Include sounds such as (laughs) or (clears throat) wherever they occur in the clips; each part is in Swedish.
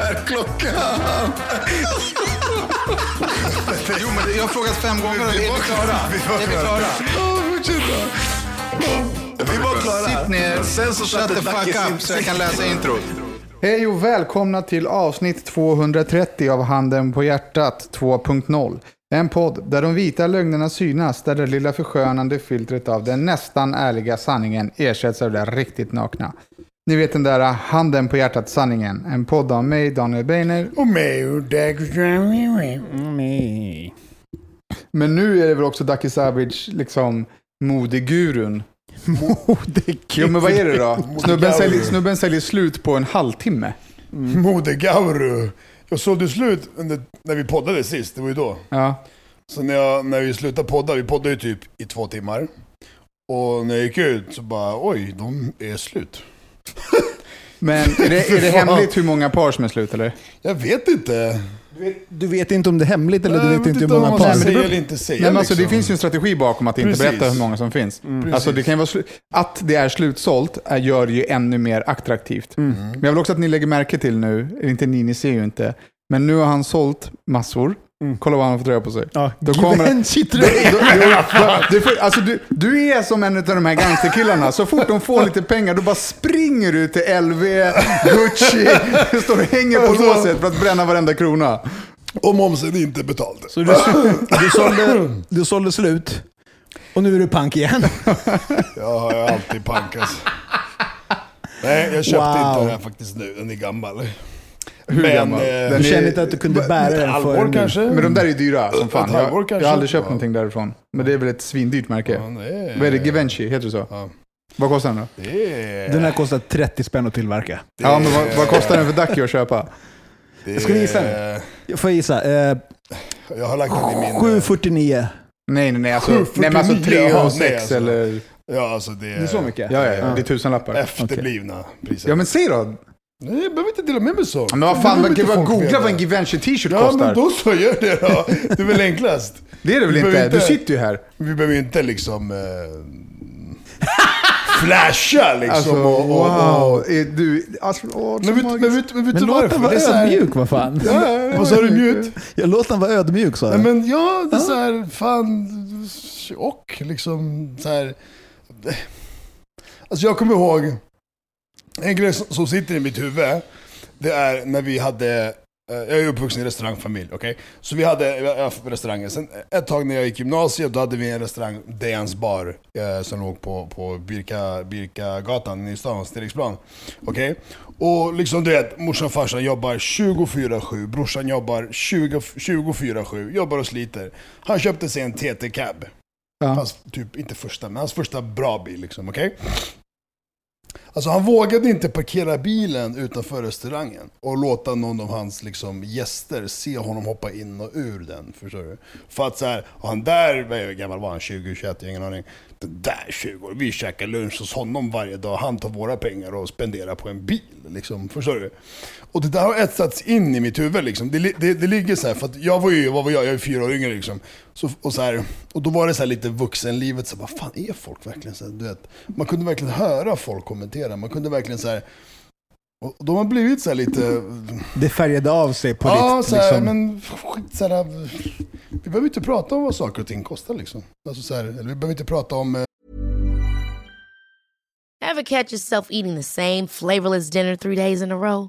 Är klockan? Jo, men jag har frågat fem gånger och Vi var klara. Vi var Är vi klara? Vi var klara. Sitt ner, Sen så shut the fuck up så jag kan läsa introt. Hej och välkomna till avsnitt 230 av Handen på hjärtat 2.0. En podd där de vita lögnerna synas, där det lilla förskönande filtret av den nästan ärliga sanningen ersätts av det riktigt nakna. Ni vet den där Handen på hjärtat-sanningen. En podd av mig, Daniel Beiner. Och mig och. Men nu är det väl också Daki Savic, liksom modegurun. Jo men vad är det då? Snubben säljer, snubben säljer slut på en halvtimme. Modegauru. Jag sålde slut under, när vi poddade sist, det var ju då. Ja. Så när, jag, när vi slutade podda, vi poddade ju typ i två timmar. Och när jag gick ut så bara, oj, de är slut. Men är det, är det (laughs) hemligt hur många par som är slut eller? Jag vet inte. Du vet inte om det är hemligt eller du Jag vet inte hur många par. Nej, men det inte säga. Nej, men alltså, det liksom. finns ju en strategi bakom att inte Precis. berätta hur många som finns. Precis. Alltså, det kan ju vara att det är slutsålt är, gör det ju ännu mer attraktivt. Mm. Men jag vill också att ni lägger märke till nu, inte ni, ni ser ju inte, men nu har han sålt massor. Kolla vad han har fått röra på sig. Ja, Då kommer- (laughs) Du, du, du, du, alltså du, du är som en av de här gangsterkillarna. Så fort de får lite pengar, då bara springer du till LV, Gucci, står och hänger på Alltså- låset för att bränna varenda krona. Och momsen är inte betald. Så du, du, sålde, du sålde slut och nu är du pank igen. (laughs) Jag har alltid pankas. Nej, jag köpte Wow. inte den här faktiskt nu. Den är gammal. Hur Men, gammal? eh, Den Du är- kände inte att du kunde bära den halvår för kanske? Men de där är dyra som fan. Jag, jag har aldrig köpt Ja. någonting därifrån. Men det är väl ett svindyrt märke. Ja, är, Vad är det? Givenchy, heter det så? Ja. Vad kostar den då? Det är... Den här kostar 30 spänn att tillverka. det Ja, men vad, är- vad kostar den för Ducky att köpa? det Ska vi gissa är- Får jag gissa? Eh, Jag har lagt den i min... 749. Nej, nej, nej. Alltså, 7,49, nej men alltså 3 jaha, och nej, 6 alltså. eller... Ja, alltså det är... Det är så mycket? Ja, ja, ja. Det är tusenlappar. Efterblivna priser. Ja, men säg då. Nej, jag behöver inte dela med mig så. Men vad fan, inte vad, folk googla vad en Givenchy t-shirt Ja, kostar. men då så, gör det då. Det är väl enklast. Det är det väl inte? behöver Du inte- sitter ju här. Vi behöver ju inte liksom... Eh, flasha liksom. Alltså, och, och, wow. och. Är du... Alltså, åh, Men vet, men vet, men vet Men du låt varför? vara Det är så här- ödmjuk, vad fan. Ja, ja, vad sa du mjut? Jag låt den vara ödmjuk sa Nej, jag. men ja, det är så här, fan, och liksom så här. Alltså jag kommer ihåg, en grej som, sitter i mitt huvud, det är när vi hade, eh, jag är uppvuxen i restaurangfamilj, okej? Så vi hade restauranger. Sen ett tag när jag gick gymnasiet, då hade vi en restaurang, Dejans bar, eh, som låg på, på Birka, Birkagatan i stan, Stigsplan. Okej? Och liksom du vet, morsan och farsan jobbar 24-7, brorsan jobbar 20 24-7, jobbar och sliter. Han köpte sig en TT Cab. Ja. Hans, typ, inte första, men hans första bra bil liksom, okej? Alltså han vågade inte parkera bilen utanför restaurangen och låta någon av hans liksom, gäster se honom hoppa in och ur den. Förstår du? För att så här, han där, vad gammal var han? 20, 21, ingen aning. Den där 20 vi käkar lunch hos honom varje dag, han tar våra pengar och spenderar på en bil. Liksom, förstår du? Och det där har etsats in i mitt huvud. Liksom. Det, det, det ligger så här, för att jag var ju, vad var jag? Jag är fyra år yngre liksom. Så, och, så här, och då var det så här lite vuxenlivet, så här, vad fan är folk verkligen? Så här, du vet, man kunde verkligen höra folk kommentera, man kunde verkligen så här, och de har blivit så här lite... Det färgade av sig på ja, ditt... så här, liksom, men skit så här, Vi behöver inte prata om vad saker och ting kostar liksom. Alltså, så här, eller vi behöver inte prata om... eh, Ever catch yourself eating the same flavorless dinner three days in a row?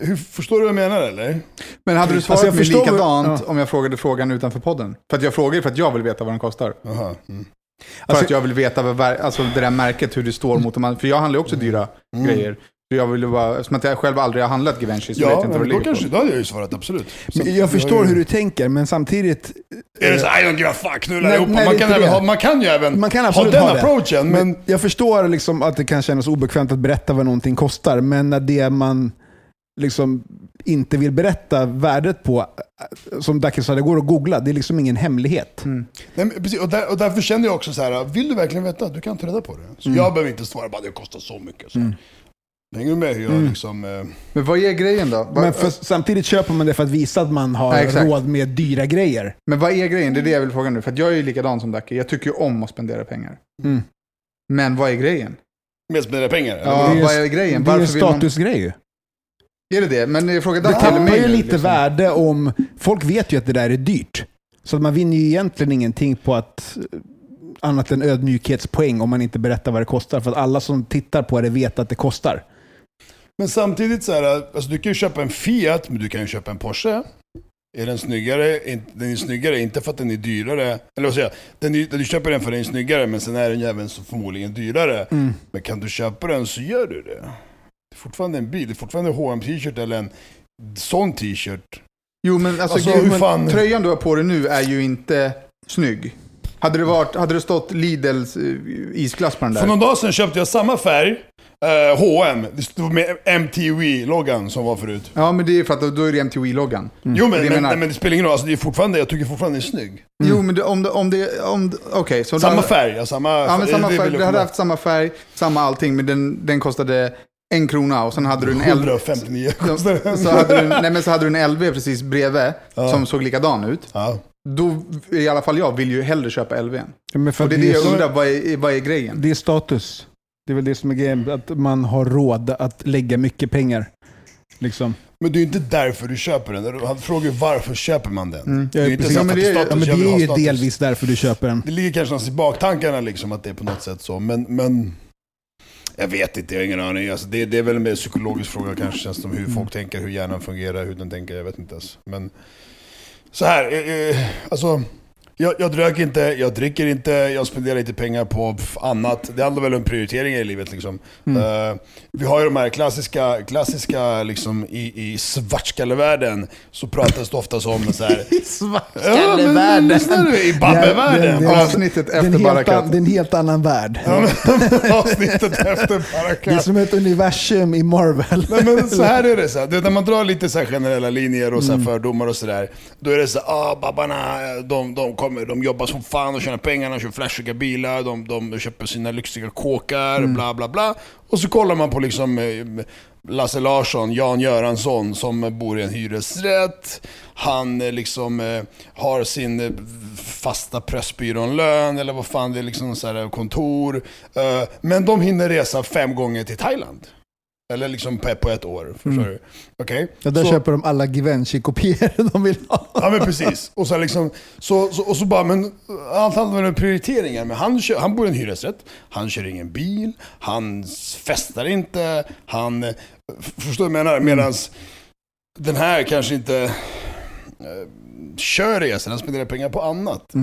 Hur, förstår du vad jag menar eller? Men hade du Alltså, svarat jag mig likadant ja. om jag frågade frågan utanför podden? För att jag frågar för att jag vill veta vad den kostar. Aha. Mm. För Alltså- att jag vill veta vad, alltså det där märket, hur det står mot de andra. För jag handlar också dyra grejer. Jag vill ju bara, eftersom att jag själv aldrig har handlat Givenchy så vet Ja, jag inte vad men det ligger kanske, på. då hade jag ju svarat absolut. Så- Men jag förstår hur du tänker, men samtidigt... Är det så I don't give a fuck, knulla Nej, ihop. nej, Man kan, även ha, man kan ju även Man kan ha den ha approachen, men... Jag förstår liksom att det kan kännas obekvämt att berätta vad någonting kostar, men när det man liksom inte vill berätta värdet på, äh, som Dacke sa, det går att googla, det är liksom ingen hemlighet. Mm. Nej, men precis, och, där, och därför känner jag också så här, vill du verkligen veta? Du kan ta reda på det. Så Mm. jag behöver inte svara bara det kostar så mycket. Så. Hänger du med hur jag liksom... Eh, Men vad är grejen då? Vad, Men för, samtidigt köper man det för att visa att man har Ja, exakt. råd med dyra grejer. men vad är grejen? Det är det jag vill fråga nu. För att jag är ju likadan som Dacke. Jag tycker ju om att spendera pengar. Mm. Men vad är grejen? med spendera pengar. eller Ja, vadå? det är, vad är grejen? Det är en Varför vill man- statusgrej ju. Är det det? Men jag frågar Det Dacke eller tappar mig ju lite liksom. värde om... Folk vet ju att det där är dyrt. Så att man vinner ju egentligen ingenting på att eh, annat än ödmjukhetspoäng om man inte berättar vad det kostar. För att alla som tittar på det vet att det kostar. Men samtidigt så här, alltså du kan ju köpa en Fiat, men du kan ju köpa en Porsche. Är den snyggare? Den är snyggare inte för att den är dyrare. Eller vad säger jag? Den du köper den för att den är snyggare, men sen är den även så förmodligen dyrare. Mm. Men kan du köpa den så gör du det. Det är fortfarande en bil, det är fortfarande en hm t-shirt eller en sån t-shirt. Jo, men alltså, Alltså, men fan- tröjan du har på dig nu är ju inte snygg. Hade det, varit, hade det stått Lidls eh, isglass på den där? För någon dag sedan köpte jag samma färg, eh, H&M det stod med MTV-loggan som var förut. Ja, men det är för att då är det MTV-loggan. Jo men, Det men, menar- nej, men det spelar ingen roll, alltså, det är fortfarande, jag tycker fortfarande det är snygg. Jo, men det, om det... Om det om, det- Okej, så... Samma färg, ja, samma, Ja, men samma det färg. Du hade haft samma färg, samma allting, men den, den kostade en krona och sen hade du en LV. 159 Så, så hade du, nej, men så hade du en LV precis bredvid som såg likadan ut. Ja. Då, i alla fall jag, vill ju hellre köpa LVn. Ja, men för Och det är det jag undrar, vad är, vad är grejen? Det är status. Det är väl det som är grejen, att man har råd att lägga mycket pengar. Liksom. Men det är ju inte därför du köper den. Han frågar ju varför köper man den. Mm. Det är ju inte så att det är är- status, Ja, men jag det vill är ha ju delvis därför du köper den. Det ligger kanske någonstans i baktankarna liksom att det är på något sätt så. Men, men jag vet inte, jag har ingen aning. Alltså, det, det är väl en mer psykologisk fråga kanske. Känns som hur Mm. folk tänker, hur hjärnan fungerar, hur den tänker. Jag vet inte ens. Men så här, eh, eh, alltså. Jag, jag röker inte, jag dricker inte, jag spenderar inte pengar på annat. Det handlar väl om prioriteringar i livet liksom. Mm. Eh, vi har ju de här klassiska, klassiska liksom i, i svartskallevärlden så pratas det ofta om så här. (laughs) Ja, men lyssnar du? I Babbevärlden. Ja, det- Avsnittet Det efter helt Barakat. Det är en helt annan värld. Ja, men, (laughs) avsnittet efter Det är Barakat. som ett universum i Marvel. Nej men så här är det, så här. Du vet, när man drar lite så här generella linjer och så här fördomar och sådär. Då är det så här, ah, babbarna, de, de, kommer, de jobbar som fan och tjänar pengar, de kör flashiga bilar, de, de köper sina lyxiga kåkar, bla bla bla. Och så kollar man på liksom eh, Lasse Larsson, Jan Göransson som bor i en hyresrätt. Han eh, liksom eh, har sin fasta Pressbyrån-lön eller vad fan det är, liksom så här, kontor. Eh, men de hinner resa fem gånger till Thailand. Eller liksom på, på ett år, förstår du? Okej? Ja, där Så- köper de alla Givenchy-kopior (laughs) de vill ha. Ja men precis. Och så, liksom, så, så, och så bara, men allt handlar om prioriteringar. Men han, kör, han bor i en hyresrätt, han kör ingen bil, han festar inte, han... f- Förstår du vad jag menar? Medan den här kanske inte eh, kör resan, han spenderar pengar på annat.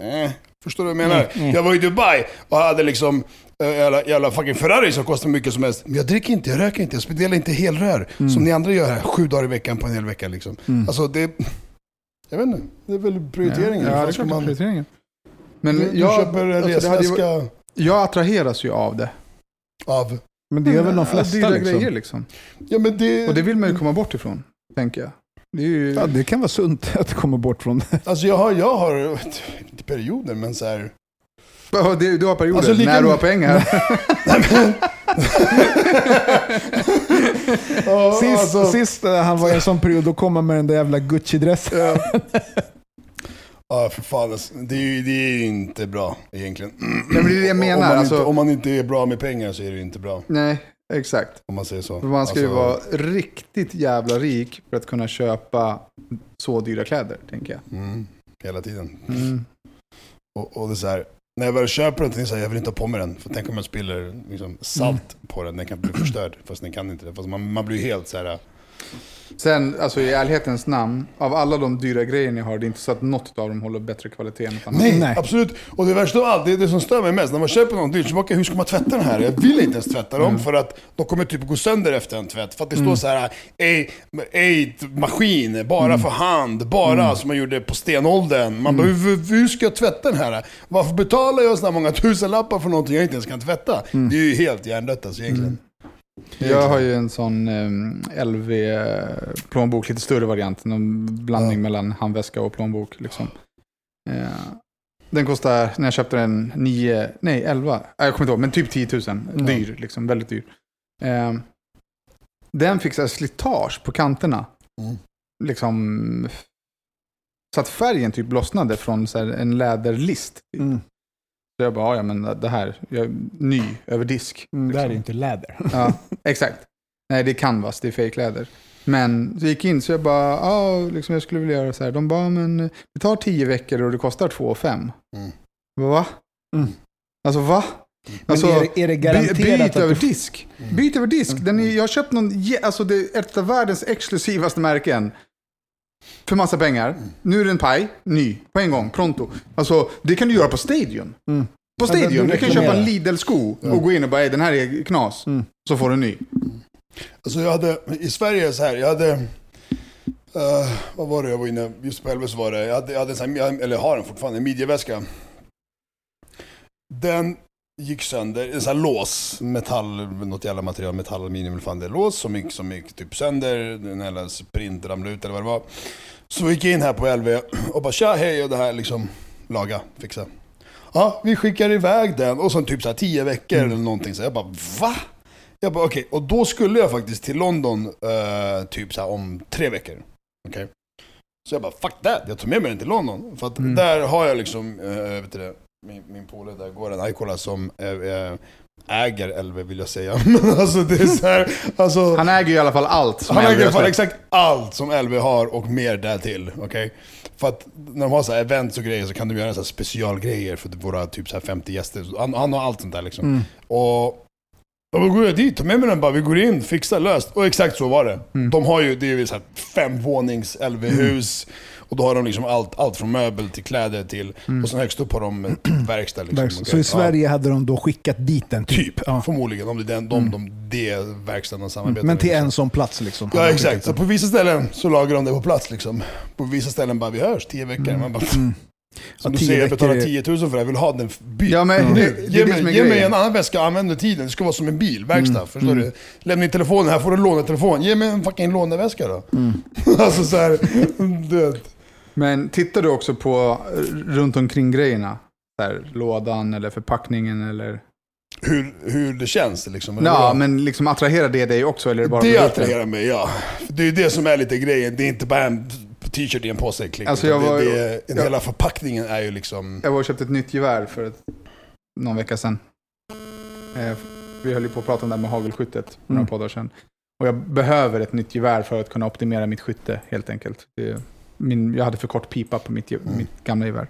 Eh, förstår du vad jag menar? Jag var i Dubai och hade liksom jävla, jävla fucking Ferrari som kostar mycket som helst. Men jag dricker inte, jag röker inte, jag spenderar inte helrör. Som ni andra gör här, sju dagar i veckan på en hel vecka liksom. Alltså det... Jag vet inte, det är väl prioriteringen. Ja, Fan, det är klart man, prioriteringen. Men du, du jag, köper en alltså, hade ju- resväska jag attraheras ju av det. av... Men det är väl de Ja, flesta dyra liksom. grejer liksom. Ja men det... Och det vill man ju komma bort ifrån, tänker jag. Det ju... Ja, det kan vara sunt (laughs) att komma bort från det. Alltså jag har, jag har, inte perioder men så här. Det- Du har perioder Alltså, lika när du har pengar. (laughs) Ja, Sist, alltså, sist eh, han var i en sån period, då kom han med den där jävla Gucci-dressen. ja, (laughs) för fan. alltså, Det är ju det är ju inte bra egentligen. Det är det jag Om menar. man, Alltså, inte, om man inte är bra med pengar så är det ju inte bra. Nej, exakt. Om man säger så. För man ska ju Alltså, vara riktigt jävla rik för att kunna köpa så dyra kläder, tänker jag. Mm, hela tiden. Mm. Och, och det är så här, när jag väl köper någonting så här, jag vill inte ha på mig den. För tänk om jag spiller liksom, salt på den, den kan bli förstörd. Fast den kan inte det. Fast man, man blir ju helt så här. Sen, alltså i ärlighetens namn, av alla de dyra grejerna jag har, det är inte så att något av dem håller bättre kvalitet än något annat. Nej, Nej. absolut. Och det värsta av allt, det är det som stör mig mest. När man köper något dyrt, så bara, hur ska man tvätta den här? Jag vill inte ens tvätta dem för att de kommer typ gå sönder efter en tvätt. För att det står så här, ej, ej maskin, bara för hand, bara som man gjorde på stenåldern. Man bara, hur, hur ska jag tvätta den här? Varför betalar jag så här många tusenlappar för någonting jag inte ens kan tvätta? Det är ju helt hjärndött alltså egentligen. Jag har ju en sån eh, LV-plånbok, lite större variant. Någon blandning Ja. mellan handväska och plånbok. Liksom. Eh, den kostar, när jag köpte den, 9, nej 11, äh, jag kommer inte ihåg, men typ 10 000. Dyr, liksom, väldigt dyr. Eh, den fick så slitage på kanterna. Mm. Liksom, så att färgen typ lossnade från så en läderlist. Typ. Mm. Så jag bara, ja men det här, jag är ny över disk. Mm, det här är liksom. inte läder. (laughs) Ja, exakt. Nej, det är canvas, det är fejkläder. Men så gick in så jag bara, ja, liksom jag skulle vilja göra så här. De bara, men det tar tio veckor och det kostar två och fem. Mm. Va? Mm. Alltså va? Men Alltså, är, det, är det by, garanterat byt att över du... disk. Byt över disk. Den är, jag har köpt någon, alltså det är ett av världens exklusivaste märken. För massa pengar. Nu är den paj, ny, på en gång, pronto. Alltså, det kan du göra på Stadium. Mm. På Stadium, du kan köpa en. Lidl-sko och gå in och bara, "Ey, den här är knas. Mm. Så får du en ny. Alltså jag hade, i Sverige så här, jag hade, eh, vad var det jag var inne, just på Elvis var det, jag hade, jag hade en sån här, eller har den fortfarande, en midjeväska. Den gick sönder, en sån här lås, metall, något jävla material, metall, aluminium eller fan det är, lås som gick, som gick typ sönder, den jävla sprint ramlade ut eller vad det var. Så gick jag in här på LV och bara tja hej och det här liksom, laga, fixa. Ja, vi skickar iväg den och sen typ så här tio veckor eller någonting så jag bara va? Jag bara okej, och då skulle jag faktiskt till London eh, typ så här om tre veckor. Okej? Så jag bara fuck that, jag tog med mig den till London. För att Mm. där har jag liksom, äh, vet du det, min, min polare där går en Icola som äh, äh, äger LV vill jag säga. (laughs) Men alltså det är så här, alltså, Han äger ju i alla fall allt som han äger i alla fall exakt allt som LV har och mer därtill. Okej? För att när de har så här events och grejer så kan de göra så här specialgrejer för våra typ så här 50 gäster. Han, han har allt sånt där liksom. Mm. Och och då går jag dit, tar med mig den bara, vi går in, fixar, löst. Och exakt så var det. Mm. De har ju, det är ju så här femvånings LV-hus. (clears throat) Och då har de liksom allt, allt från möbel till kläder till, och sen högst upp har de (clears throat) verkstad. Liksom. Verkstad. Så i ja. Sverige hade de då skickat dit den typ? Typ, Ja. förmodligen. Om det är den, de, de, det verkstaden de samarbetar Men till liksom. en sån plats liksom? Ja exakt, så på vissa ställen så lagar de det på plats liksom. På vissa ställen bara, vi hörs, tio veckor. Man bara, Mm. (laughs) som Ja, du säger, jag betalar är- 10 000 för det, jag vill ha den byt. Ja, men nu, det, det ge mig, ge mig en annan väska, använd under tiden. Det ska vara som en bil, verkstad. Mm. Förstår du? Lämna in telefonen, här får du en lånetelefon. Ge mig en fucking låneväska då. (laughs) alltså så här, (laughs) du vet. Men tittar du också på eh, runt omkring grejerna? Här, lådan eller förpackningen eller... hur, hur det känns liksom. eller Ja, men liksom attraherar det dig också eller bara det attraherar mig, ja. Det är ju det som är lite grejen. Det är inte bara en t-shirt i en påse. Klick, Alltså, jag var- det, det jag- Hela förpackningen är ju liksom... Jag var och köpte ett nytt gevär för ett, någon vecka sedan. Eh, vi höll ju på att prata om det här med hagelskyttet för några Mm. poddar sedan. Och jag behöver ett nytt gevär för att kunna optimera mitt skytte helt enkelt. Det, min, jag hade för kort pipa på mitt, Mm. mitt gamla gevär.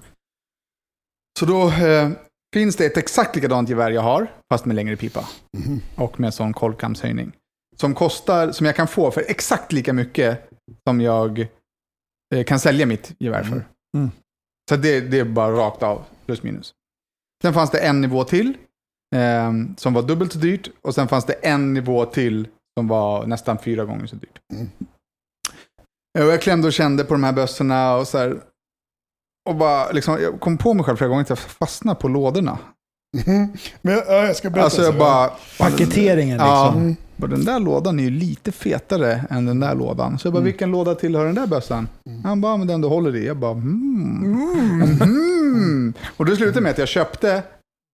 Så då eh, finns det ett exakt likadant gevär jag har, fast med längre pipa. Mhm. Och med sån kolvkamshöjning. Som kostar, som jag kan få för exakt lika mycket som jag eh, kan sälja mitt gevär för. Mm. Mm. Så det, det är bara rakt av, plus minus. Sen fanns det en nivå till, eh, som var dubbelt så dyrt. Och sen fanns det en nivå till som var nästan fyra gånger så dyrt. Mm. Och jag klämde och kände på de här bössorna och så här. Och bara, liksom, jag kom på mig själv flera gånger att jag fastnade på lådorna. (laughs) Men ja, jag ska berätta. Alltså så. jag bara... Paketeringen Ja, liksom. Mm. bara, den där lådan är ju lite fetare än den där lådan. Så jag bara, Mm. vilken låda tillhör den där bössan? Mm. Han bara, men den du håller i. Jag bara, mm. Mhm. Och det slutade med att jag köpte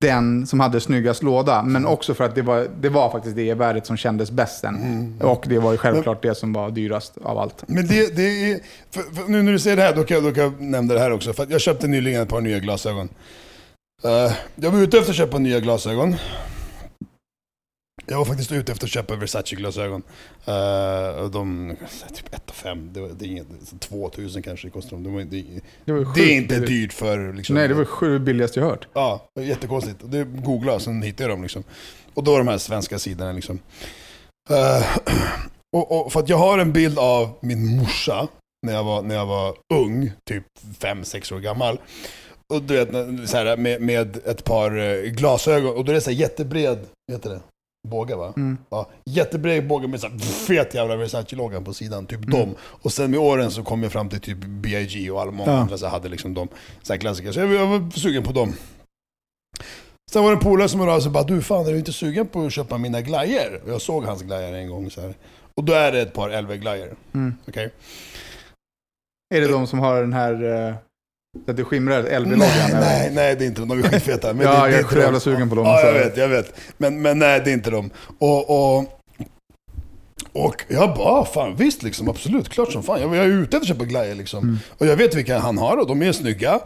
den som hade snyggast låda, men också för att det var, det var faktiskt det värdet som kändes bäst sen. Mm. Och det var ju självklart det som var dyrast av allt. Men det, det är, för, för nu när du säger det här, då kan, jag, då kan jag nämna det här också. För jag köpte nyligen ett par nya glasögon. Eh, jag var ute efter att köpa nya glasögon. Jag var faktiskt ute efter att köpa Versace-glasögon. Uh, de, typ 1 5, det, var- det är inget, 2000 kanske det kostar dem. Det, var, det, Det, var det är inte billigt. dyrt för... Liksom, Nej, det var sju billigaste jag hört. Ja, jättekonstigt. Det googla sen hittade jag dem liksom. Och då är de här svenska sidorna liksom. Eh, (clears throat) och, och för att jag har en bild av min morsa när jag var, när jag var ung, typ 5-6 år gammal. Och du vet, så här, med, med ett par eh, glasögon. Och då är det så här jättebred, vad heter det? Båge va? Mm. Ja, jättebred båge med så här fet jävla Versace-loggan på sidan, typ Mm. dem. Och sen med åren så kom jag fram till typ B.I.G. och alla många Ja. andra så hade liksom de så här klassiker. Så jag, jag var sugen på dem. Sen var det en polare som hörde av sig och bara du fan är du inte sugen på att köpa mina glajer? Och jag såg hans glajer en gång så här. Och då är det ett par LV-glajer. Mm. Okej? Är det de som har den här, eh, så att det skimrar, LV-loggan? Nej, nej, nej det är inte de. De är skitfeta. Men (laughs) Ja, det, det jag är så jävla sugen på dem. Ja, jag vet, jag vet. Men, men nej, det är inte de. Och, och, och jag bara, ah, fan visst liksom, absolut, klart som fan. Jag, jag är ute efter att köpa glajer liksom. Mm. Och jag vet vilka han har och de är snygga.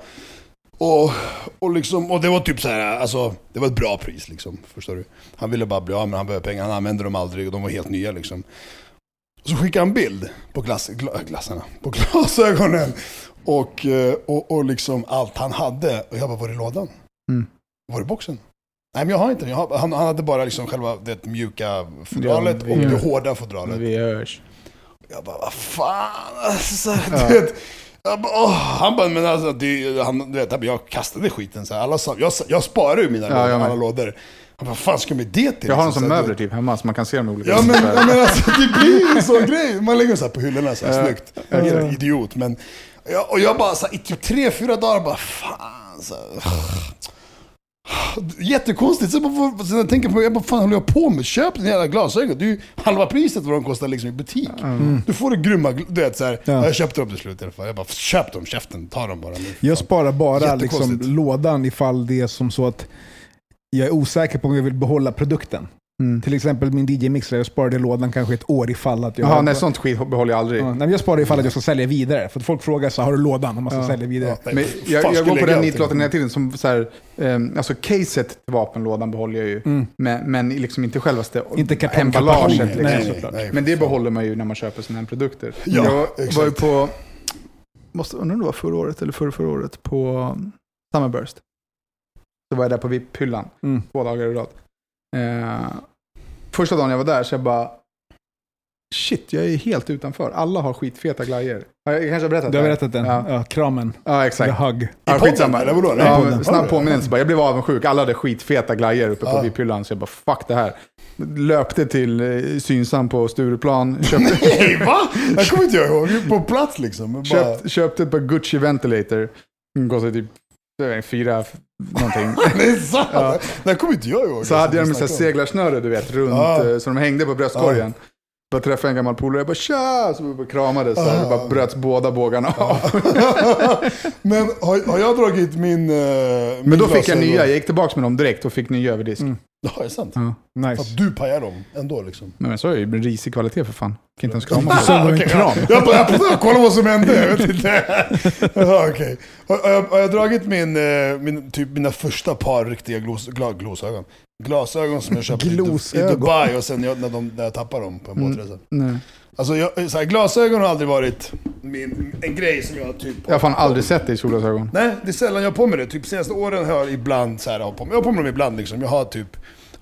Och, och, liksom, och det var typ så här, alltså, det var ett bra pris liksom. Förstår du? Han ville bara bli av men han behöver pengar. Han använde dem aldrig och de var helt nya liksom. Så skickade han bild på glass, gla, glassarna, på glasögonen. Och, eh, och, och liksom allt han hade. Och jag bara, var är lådan? Mm. Var är boxen? Nej men jag har inte den. Han, han hade bara liksom själva det mjuka fodralet Ja, och det hårda fodralet. Vi hörs. Jag bara, vad fan alltså, Ja. du vet. Jag bara. Han bara, men alltså, det, han, du vet, jag kastade skiten så här. Alla, jag, jag sparar ju mina Ja, lådor, alla lådor. Han bara, vad fan ska med det till? Jag har dem liksom? som möbler typ hemma, så man kan se dem i olika Ja men, men alltså, det blir ju en sån grej. Man lägger dem så här på hyllorna så här, Ja. snyggt. En idiot. Men, ja, och jag bara så här, i typ tre, fyra dagar bara fan. Så här, Jättekonstigt. Så, bara, så jag tänker på, jag bara, fan håller jag på med? Köp den jävla glasögon. Det är ju halva priset vad de kostar liksom i butik. Du får det grymma, du vet så här, Ja. Jag köpte dem till slut i alla fall. Jag bara, köp dem, käften, ta dem bara. nu. Jag sparar bara liksom, lådan ifall det är som så att jag är osäker på om jag vill behålla produkten. Mm. Till exempel min DJ-mixer, jag sparade lådan kanske ett år ifall att jag... Jaha, nej, sånt skit behåller jag aldrig. Ja, nej, jag sparar ifall att jag ska sälja vidare. För att folk frågar så har du lådan om man ska Ja. sälja vidare. Ja, Men jag, jag går på den nitlotten hela tiden. Som så här, eh, alltså caset till vapenlådan behåller jag ju. Mm. Men, men liksom inte självaste Inte emballaget. Liksom. nej, nej, men det behåller man ju när man köper sådana här produkter. Ja, jag exakt. var ju på, måste, undrar om det var förra året eller förra, förra året, på Summerburst. Så var jag där på VIP-hyllan Mm. två dagar i rad. Eh, första dagen jag var där så jag bara, shit, jag är helt utanför. Alla har skitfeta glajjor. Jag kanske har berättat Du har det? berättat den. Ja, Ja. kramen. ja The exakt. hug. Ja, skitsamma. eller vadå? Ja, men snabb påminnelse bara. Jag blev avundsjuk. Alla hade skitfeta glajjor uppe på Ja. VIP-hyllan. Så jag bara, fuck det här. Löpte till eh, Synsam på Stureplan. Köpte, (laughs) Nej va? Det kommer inte jag ihåg. På plats liksom. Bara, köpt, köpte ett par Gucci Ventilator. Den kostade typ fyra, någonting. (laughs) Det är sant! Ja. Det kommer inte jag ihåg. Så hade jag med så seglarsnöre, du vet, runt. Ja. eh, Så de hängde på bröstkorgen. Bara träffade en gammal polare, jag bara tja! Så vi bara kramades, så här, bara bröts båda bågarna av. (laughs) Men har, har jag dragit min... Uh, Men då fick jag nya, jag gick tillbaka med dem direkt och fick nya över disk. Mm. Ja, är det sant? Ja. För Nice. att du pajar dem ändå liksom. Men så är det ju risig kvalitet för fan. Kan inte ens krama var det en kram. ja. Jag bara, jag bara kolla vad som hände, jag vet inte. Ja, okej. Har, har, jag, har jag dragit min, eh, min, typ mina första par riktiga glos, gla, glasögon? Glasögon som jag köpte i. Dubai och sen jag, när, de, när jag tappade dem på en Mm. båtresa. Nej. Alltså jag, så här, glasögon har aldrig varit min, en grej som jag typ... Jag har fan aldrig sett dig i solglasögon. Nej, det är sällan jag har på mig det. Typ senaste åren har jag ibland så här, har på mig. Jag har på mig dem ibland liksom. Jag har typ...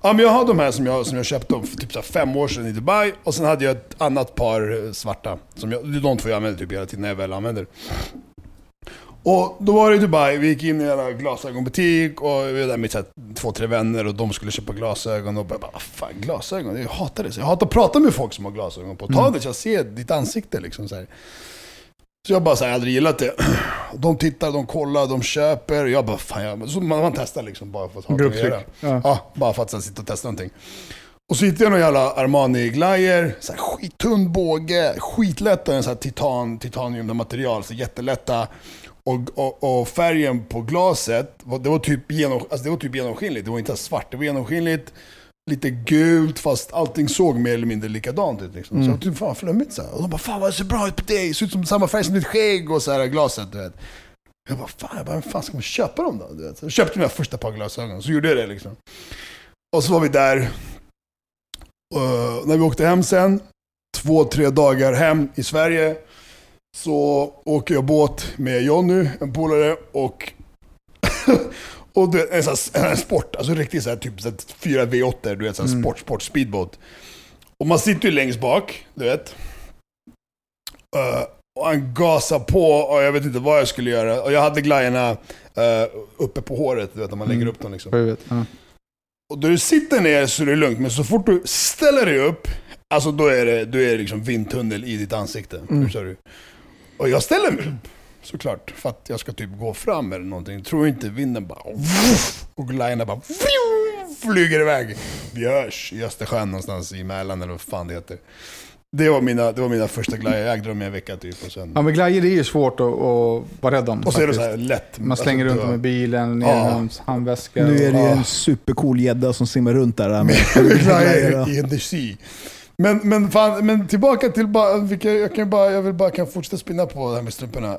Ja men jag har de här som jag, som jag köpte för typ så fem år sedan i Dubai. Och sen hade jag ett annat par eh, svarta. Som jag, de två jag använder typ hela tiden när jag väl använder. Och då var det i Dubai, vi gick in i en glasögonbutik och vi var där med så här, två, tre vänner och de skulle köpa glasögon och jag bara, "Vad fan glasögon? Jag hatar det. Så jag hatar att prata med folk som har glasögon på. Ta det så jag ser ditt ansikte liksom. Så, här. Så jag bara så här, jag aldrig gillat det. (clears throat) De tittar, de kollar, de köper. Jag bara, fan jag, så man, man testar liksom bara för att ha att göra. Ja. Ja, bara för att sen sitta och testa någonting. Och så hittade jag någon jävla Armani-glajjor, så här skittunn båge, skitlätta, en så här titan, titaniummaterial, så jättelätta. Och, och, och färgen på glaset, det var, typ genom, alltså det var typ genomskinligt, det var inte svart, det var genomskinligt. Lite gult, fast allting såg mer eller mindre likadant ut. Liksom. Så jag typ, fan flummigt så här. Och de bara, fan vad det ser bra ut på dig, det ser ut som samma färg som ditt skägg och så här glaset. Du vet. Jag bara, fan, jag bara, vem fan ska man köpa dem då? Du vet. Så jag köpte mina första par glasögon, så gjorde jag det liksom. Och så var vi där. Och när vi åkte hem sen, två, tre dagar hem i Sverige, så åker jag båt med Jonny, en polare, och (laughs) och du vet, en, sån här, (clears throat) en sport, alltså riktigt så här, typ så här, fyra V8, du vet, så här, sport, sport, speedboat. Och man sitter ju längst bak, du vet. Eh, och han gasar på och jag vet inte vad jag skulle göra. Och jag hade glajjorna eh, uppe på håret, du vet när man lägger upp dem liksom. på huvudet. Ja. Och då du sitter ner så är det lugnt, men så fort du ställer dig upp, alltså då är det, då är det liksom vindtunnel i ditt ansikte. Förstår du? Och jag ställer mig upp, såklart, för att jag ska typ gå fram eller någonting. Tror inte vinden bara... Och glajjorna bara... Flyger iväg. Vi hörs i Östersjön någonstans i Mälaren eller vad fan det heter. Det var mina, det var mina första glajjor, jag ägde dem i en vecka typ. Och, sen, Ja, men glajjor det är ju svårt att, att vara rädd om. och så är det faktiskt. så här lätt. Man slänger alltså, runt dem i bilen, ner Ja. i handväska. Nu är det ju en supercool gädda som simmar runt där. (laughs) Med glajjor i the sea. Men, men, fan, men tillbaka till bara, vilka, jag, kan bara, jag vill bara kan fortsätta spinna på det här med strumporna.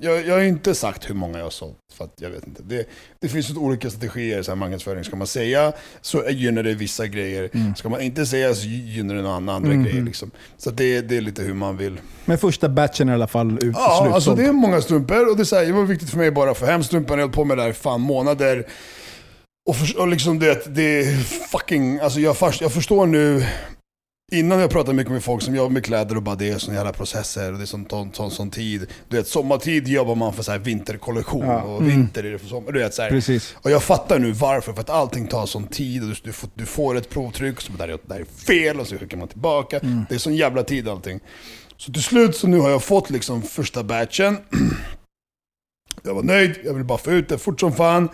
Jag, jag har inte sagt hur många jag har sålt, för jag vet inte. Det, det finns ju olika strategier, här marknadsföring. Ska man säga så gynnar det vissa grejer. Ska man inte säga så gynnar det några andra grejer. Liksom. Så det, det är lite hur man vill. Men första batchen i alla fall ut Ja, slutsåld. alltså det är många strumpor och det, är så här, det var viktigt för mig bara att få hem strumporna. Jag hållit på med det här i fan månader. Och, för, och liksom det, det är fucking, alltså jag, först, jag förstår nu, innan jag pratade mycket med folk som jobbar med kläder och bara det är såna jävla processer och det är sån, sån, sån, sån tid. Du vet, sommartid jobbar man för så här vinterkollektion Ja. och vinter är det för sommar. Du vet, så här. Precis. Och jag fattar nu varför, för att allting tar sån tid och du, du, får, du får ett provtryck, så där är, där är fel och så skickar man tillbaka. Det är sån jävla tid allting. Så till slut så nu har jag fått liksom första batchen. (clears throat) Jag var nöjd, jag vill bara få ut det fort som fan.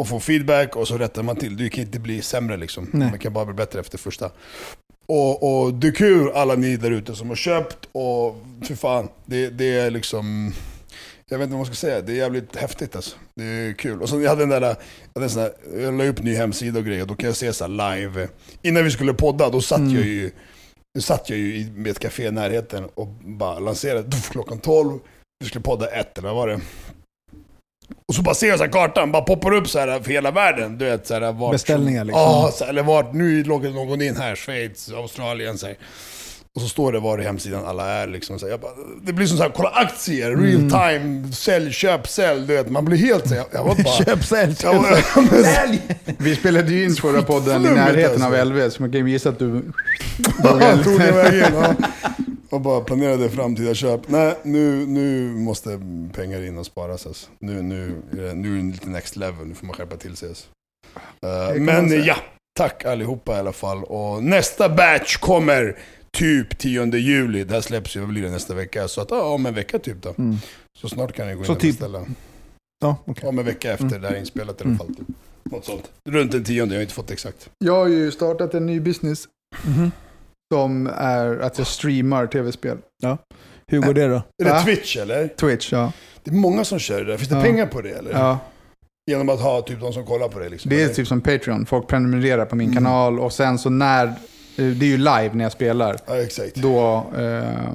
Och få feedback och så rättar man till. Det kan inte bli sämre liksom. Nej. Man kan bara bli bättre efter första. Och, och det är kul alla ni där ute som har köpt och för fan, det, det är liksom... Jag vet inte vad man ska säga, det är jävligt häftigt alltså. Det är kul. Och så jag hade den där, jag, hade en sån där, jag la upp ny hemsida och grejer, då kan jag se så live. Innan vi skulle podda, då satt jag ju då satt jag ju i- med ett café i närheten och bara lanserade klockan 12. Vi skulle podda ett eller vad var det? Och så bara ser jag så här kartan, bara poppar upp så här för hela världen. Du vet, så här, vart, Beställningar liksom. Ja, så här, eller vart, nu loggar någon in här, Schweiz, Australien. Så här. Och så står det var i hemsidan alla är. Liksom, så här, jag bara, det blir som så här, kolla aktier, Mm. real time, sälj, köp, sälj. Du vet, man blir helt så här, jag, (laughs) jag var bara... Köp, sälj, köp, var, sälj. Vi spelade ju in förra podden i närheten av alltså. LV, så man kan ju gissa att du... (laughs) Jag tog det vägen. Ja. Och bara planerade framtida köp. Nej, nu, nu måste pengar in och sparas. Alltså. Nu, nu, är det- nu är det lite next level, nu får man skärpa till sig. Alltså. Man men ja, tack allihopa i alla fall. Och nästa batch kommer typ 10 juli. Det här släpps ju, blir det nästa vecka? Så att, ja, om en vecka typ då. Mm. Så snart kan ni gå in Så och typ- beställa. Ja, okej. Om en vecka efter det här är inspelat i alla Mm. fall. Typ. Något sånt. Runt den tionde, jag har inte fått exakt. Jag har ju startat en ny business Mhm. Som är att jag streamar tv-spel. Hur går det då? Är det? Twitch eller? Twitch, ja. Det är många som kör det där. Finns det Ja. pengar på det eller? ja. Genom att ha typ de som kollar på det liksom? Det är eller? typ som Patreon. Folk prenumererar på min Mm. kanal och sen så när... eh, Det är ju live när jag spelar. Ja, exakt. Då eh,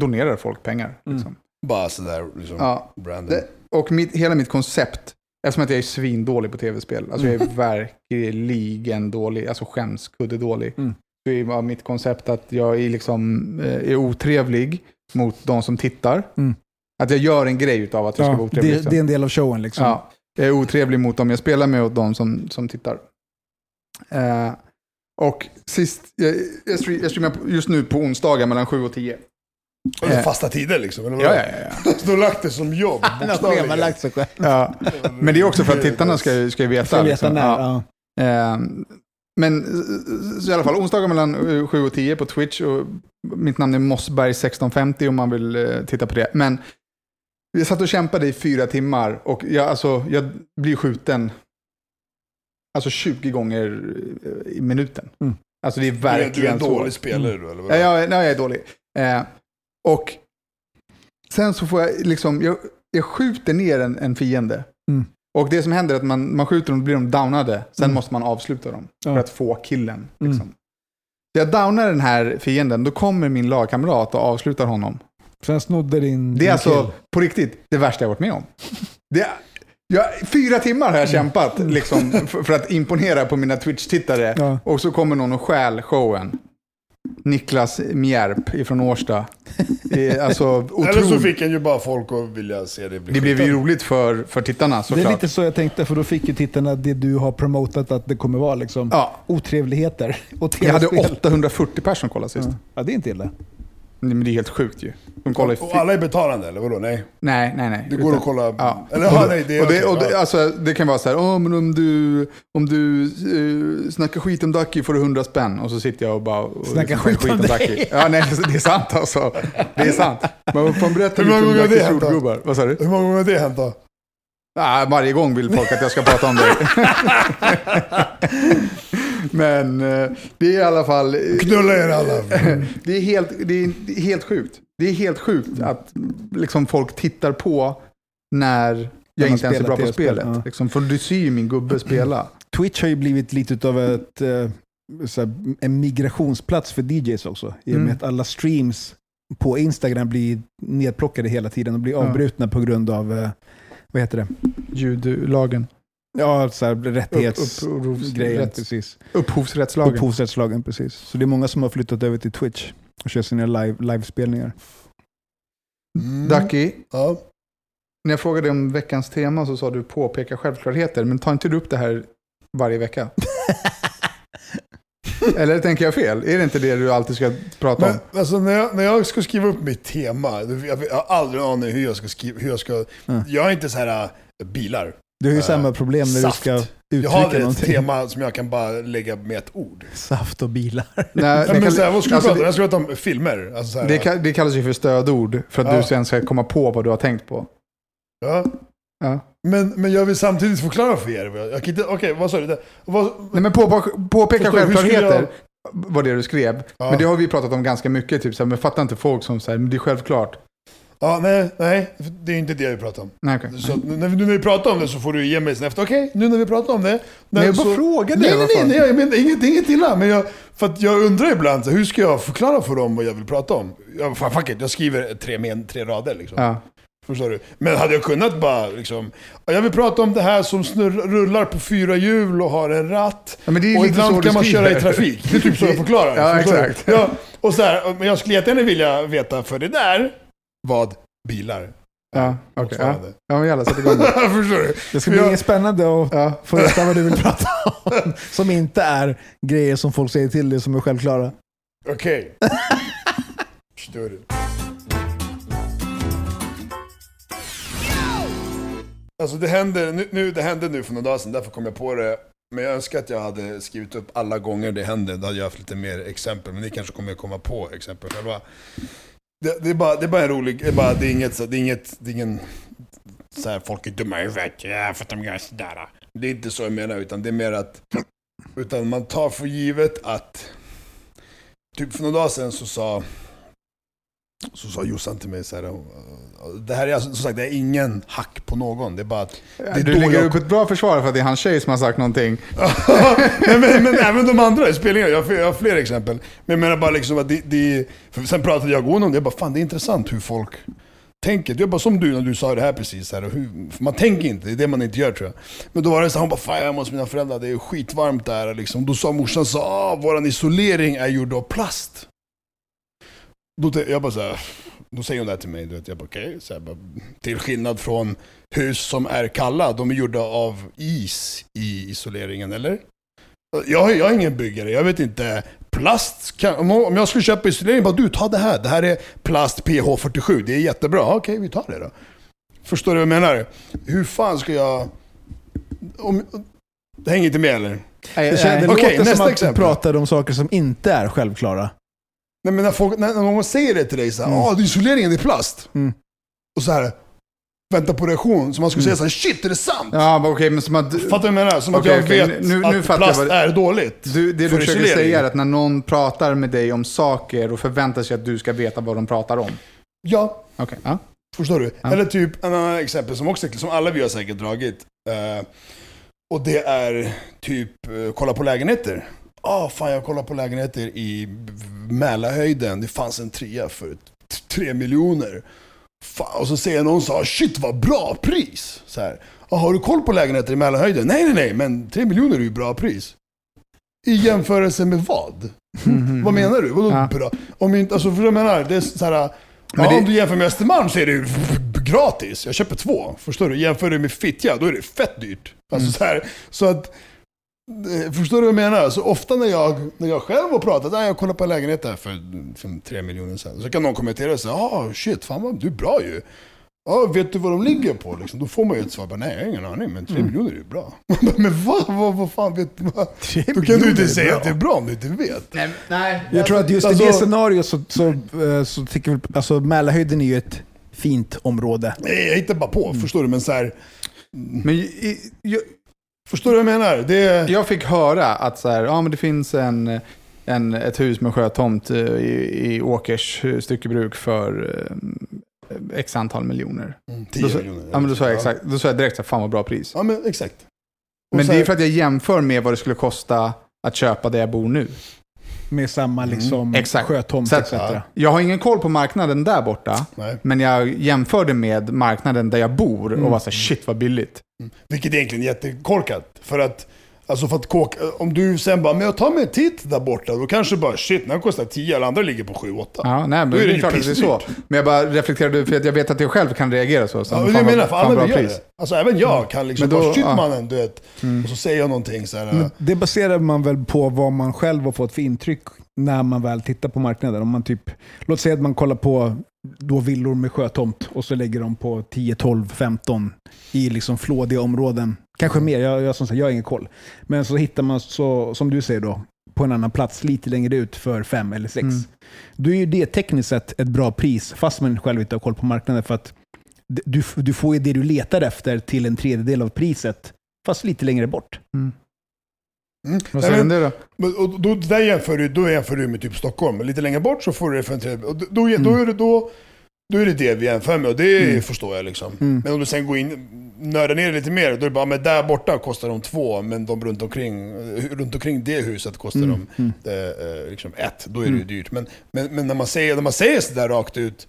donerar folk pengar. Liksom. Bara sådär liksom, Ja. random. Det, och mitt, hela mitt koncept, eftersom att jag är svindålig på tv-spel, alltså jag är Mm. verkligen dålig, alltså skämskudde-dålig, Mm. så är mitt koncept att jag är, liksom, eh, är otrevlig mot de som tittar. Mm. Att jag gör en grej av att jag ska vara Ja, otrevlig. det, liksom. det är en del av showen liksom. Ja, jag är otrevlig mot dem jag spelar med och de som, som tittar. Eh, och sist, jag, jag, stream, jag streamar just nu på onsdagar mellan 7 och 10. Eller eh. fasta tider liksom? Eller vad? Ja, ja, ja. (laughs) Så du har lagt det som jobb, (laughs) bokstavligen. lagt sig själv. ja. Men det är också för att tittarna ska, ska ju veta. Ska veta liksom. när. Ja. Ja. Eh, men eh, så i alla fall, onsdagar mellan eh, 7 och 10 på Twitch. Och mitt namn är Mossberg1650 om man vill eh, titta på det. Men vi satt och kämpade i fyra timmar och jag, alltså, jag blir skjuten. Alltså 20 gånger eh, i minuten. Mm. Alltså det är Du är, du är verkligen en så. dålig spelare då, eller? Ja, vadå? jag, nej, jag är dålig. Eh, och sen så får jag liksom, jag, jag skjuter ner en, en fiende. Mm. Och det som händer är att man, man skjuter dem, då blir de downade. Sen Mm. måste man avsluta dem Ja. för att få killen. Mm. Liksom. Så jag downar den här fienden, då kommer min lagkamrat och avslutar honom. Sen snodde din... Det är alltså kill. på riktigt det värsta jag varit med om. Det jag, fyra timmar har jag kämpat liksom, för, för att imponera på mina Twitch-tittare. Ja. Och så kommer någon och stjäl showen. Niklas Mjärp ifrån Årsta. Alltså (laughs) Eller så fick han ju bara folk att vilja se det bli Det blev ju roligt för, för tittarna Det är såklart. lite så jag tänkte, för då fick ju tittarna det du har promotat att det kommer vara. Liksom. Ja, Otrevligheter och jag hade tv-spel. 840 personer som kollade sist. Ja. ja, det är inte illa. Men det är helt sjukt ju. De kollar Och fi- alla är betalande, eller vadå? Nej. Nej, nej, nej. Det går Utan- att kolla... Ja. Eller och, ja, nej, det är och, det, och det, ja. alltså, det kan vara så här, Åh, men om du, om du uh, snackar skit om Ducky får du 100 spänn. Och så sitter jag och bara... Och Snackar skit om dig. Ja, nej, det är sant alltså. Det är sant. Man får berätta Hur lite många om Duckys jordgubbar. Vad sa du? Hur många gånger har det hänt då? Ah, varje gång vill folk att jag ska prata om det. (laughs) Men eh, det är i alla fall... Knulla er alla. (laughs) Det är helt, det är, helt sjukt. Det är helt sjukt att liksom, folk tittar på när jag inte ens är bra på spelet. ja. Liksom, för du ser ju min gubbe spela. Twitch har ju blivit lite av ett, eh, här, en migrationsplats för DJs också. I och med Mm. att alla streams på Instagram blir nedplockade hela tiden och blir Ja. avbrutna på grund av, eh, vad heter det? Ljudlagen. Ja, så här, rättighets... Upp- upphovsrätts- grejen, precis. Upphovsrättslagen. Upphovsrättslagen, precis. Så det är många som har flyttat över till Twitch och kör sina live, livespelningar. Mm. Ducky, Ja. när jag frågade om veckans tema så sa du påpeka självklarheter. Men tar inte du upp det här varje vecka? (laughs) Eller tänker jag fel? Är det inte det du alltid ska prata om? Men alltså, när, jag, när jag ska skriva upp mitt tema, jag, jag har aldrig en aning hur jag ska skriva, hur jag ska... Mm. Jag är inte så här äh, bilar. Du har ju Eh, samma problem när saft. du ska Jag har uttrycka ett någonting. tema som jag kan bara lägga med ett ord. Saft och bilar. Nej, men kan- så här, vad ska alltså, du prata om? det- Jag ska prata om filmer. Alltså, så här, Det, ka- det kallas ju för stödord för att Ja. du sen ska komma på vad du har tänkt på. ja. Ja. men, men jag vill samtidigt förklara för er. Jag kan inte, okej, vad sa du? Vad, Nej, men på, påpeka Förstår, skulle självklarheter jag- var det du skrev. Ja. Men det har vi pratat om ganska mycket. Typ, så här, men fattar inte folk som säger men det är självklart. Ja, nej, nej, det är inte det jag vill prata om. Nej, okej. Så att när vi, nu när vi pratar om det så får du ge mig sen efter. Okej, nu när vi pratar om det. Nej, jag bara så, frågade, Nej, nej, nej, nej, jag menar inget, inget illa. Men jag, för att jag undrar ibland, så, hur ska jag förklara för dem vad jag vill prata om? Jag, fan, fuck it, jag skriver tre, men, tre rader liksom. Ja. Förstår du? Men hade jag kunnat bara liksom, "Ja, jag vill prata om det här som snurr, rullar på fyra hjul och har en ratt. Ja, och ibland kan man köra i trafik. (laughs) Det är typ så jag förklarar. Ja, exakt. Ja, och så här, men jag skulle jättegärna vilja veta för det där, vad bilar Ja, okej. ja. motsvarande. ja, men jävla sätt igång det. (laughs) Förstår du? Det ska bli jag- spännande att Ja. få veta vad du vill prata om. (laughs) Som inte är grejer som folk säger till dig som är självklara. Okej. (laughs) Förstår du? Alltså det händer nu, nu, det hände nu för några dagar sedan, därför kom jag på det. Men jag önskar att jag hade skrivit upp alla gånger det hände, då hade jag haft lite mer exempel. Men ni kanske kommer komma på exempel själva. Det, det, är, bara, det är bara en rolig, det är, bara, det är inget, så- det är inget, det är ingen, så här, folk är dumma i huvudet, ja, för att de gör sådär. Det är inte så jag menar, utan det är mer att, utan man tar för givet att, typ för några dagar sedan så sa, så sa Jossan till mig så här, det här är alltså, som sagt, det är ingen hack på någon, det är bara att det är Du då lägger jag- upp ett bra försvar för att det är hans tjej som har sagt någonting. (laughs) Nej, men, men även de andra spelningarna, jag, jag har fler exempel. Men jag menar bara liksom att det, det sen pratade jag och Gon om det, jag bara fan det är intressant hur folk tänker. Det är bara som du när du sa det här precis, här, hur, man tänker inte, det är det man inte gör tror jag. Men då var det så här, hon bara fan jag är hos mina föräldrar, det är skitvarmt där liksom. Då sa morsan så ah, våran isolering är gjord av plast. Då, jag bara så här, då säger hon det här till mig, du vet, jag bara okej. Bara, till skillnad från hus som är kalla, de är gjorda av is i isoleringen, eller? Jag, jag är ingen byggare, jag vet inte. Plast, kan, om jag skulle köpa isolering, bara du ta det här. Det här är plast PH47, det är jättebra. Okej, vi tar det då. Förstår du vad jag menar? Hur fan ska jag... Om, det hänger inte med eller? Nej, Det, känns, det nej. Låter som nästa att exempel. du pratar om saker som inte är självklara. Nej, men när, folk, när, någon säger det till dig så här, Mm. ah, det är isoleringen, det är plast. Mm. Och så här, vänta på reaktion. Så man skulle säga så här, shit är det sant? Ja, men okej, men som att... Fattar du vad jag menar? Som Okej, att jag okej, vet nu- nu att plast vad- är dåligt. Du, det du för försöker isolering. säga är att när någon pratar med dig om saker och förväntar sig att du ska veta vad de pratar om. Ja, Okej, ja. Förstår du? Ja. Eller typ en annan exempel som också, som alla vi har säkert dragit. Eh, och det är typ, eh, kolla på lägenheter. Ah, fan jag kollar på lägenheter i Mälarhöjden. Det fanns en trea för tre miljoner. Fan, och så säger någon så här, shit vad bra pris. Så här, ah, har du koll på lägenheter i Mälarhöjden? Nej, nej, nej, men tre miljoner är ju bra pris. I jämförelse med vad? (laughs) Vad menar du? Vadå Ja. bra? Om inte, alltså för jag menar, det är så här, Men ja, det- om du jämför med Östermalm så är det ju gratis. Jag köper två. Förstår du? Jämför du med Fittja, då är det fett dyrt. Alltså Mm. så, här, så att, förstår du vad jag menar? Så ofta när jag, när jag själv har pratat, ah, jag kollar på en lägenhet där för, för tre miljoner sen. Så kan någon kommentera och säga, ah shit, fan vad, du är bra ju. Ja, vet du vad de ligger på? Liksom, då får man ju ett svar, bara, nej jag har ingen aning, men tre Mm. miljoner är ju bra. (laughs) men vad, vad, vad fan vet du? Då kan du inte säga att det är bra om du inte vet. Nej, nej. Jag tror att just i Alltså- det scenariot så, så, eh, så tycker vi, alltså Mälarhöjden är ju ett fint område. Nej, jag hittar bara på, förstår du? Men så här, Men i, jag, förstår du vad jag menar? Det jag fick höra att så här, ja, men det finns en, en, ett hus med sjötomt eh, i, i Åkers eh, styckebruk för eh, x antal miljoner. Mm, Då, 10 sa- miljoner. ja, men då sa jag exakt, då sa jag direkt så här, fan vad bra pris. Ja, men exakt. Och Men så det är här- för att jag jämför med vad det skulle kosta att köpa där jag bor nu. Med samma liksom Mm. Exakt. sjötomt etc. ja. Jag har ingen koll på marknaden där borta, Nej. men jag jämförde med marknaden där jag bor och var så här, shit vad billigt. Mm. Vilket egentligen är jättekorkat. För att, alltså för att kåk, om du sen bara, men jag tar mig en titt där borta, då kanske bara shit, den här kostar 10, alla andra ligger på 7-8. Ja, nej, men Då är det det är klart att det är så. Men jag bara reflekterade, för att jag vet att jag själv kan reagera så. så Ja, men vad- menar jag, för alla vill göra pris. det. Alltså även jag kan liksom Men då- bara, shit ja. mannen, du vet. Och så säger jag någonting så här. Men det baserar man väl på vad man själv har fått för intryck när man väl tittar på marknaden. Om man typ, låt säga att man kollar på då villor med sjötomt och så lägger de på 10, 12, 15 i liksom flådiga områden. Kanske mer, jag, jag, som sagt, jag har ingen koll. Men så hittar man, så, som du säger då, på en annan plats lite längre ut för 5 eller 6. Mm. Då är ju det tekniskt sett ett bra pris, fast man själv inte har koll på marknaden. För att du, du får ju det du letar efter till en tredjedel av priset, fast lite längre bort. Mm. Vad Nej, säger du då? Och då, där jämför du, då jämför du med typ Stockholm. Lite längre bort så får du det för en tredjedel. Då, då, då, är det, då, då är det det vi jämför med och det Mm. förstår jag liksom. Mm. Men om du sen går in, nördar ner lite mer, då är det bara, men där borta kostar de två, men de runt omkring, eh, runt omkring det huset kostar Mm. de Mm. eh, eh, liksom ett. Då är det ju Mm. dyrt. Men, men, men när man säger, när man säger sådär rakt ut,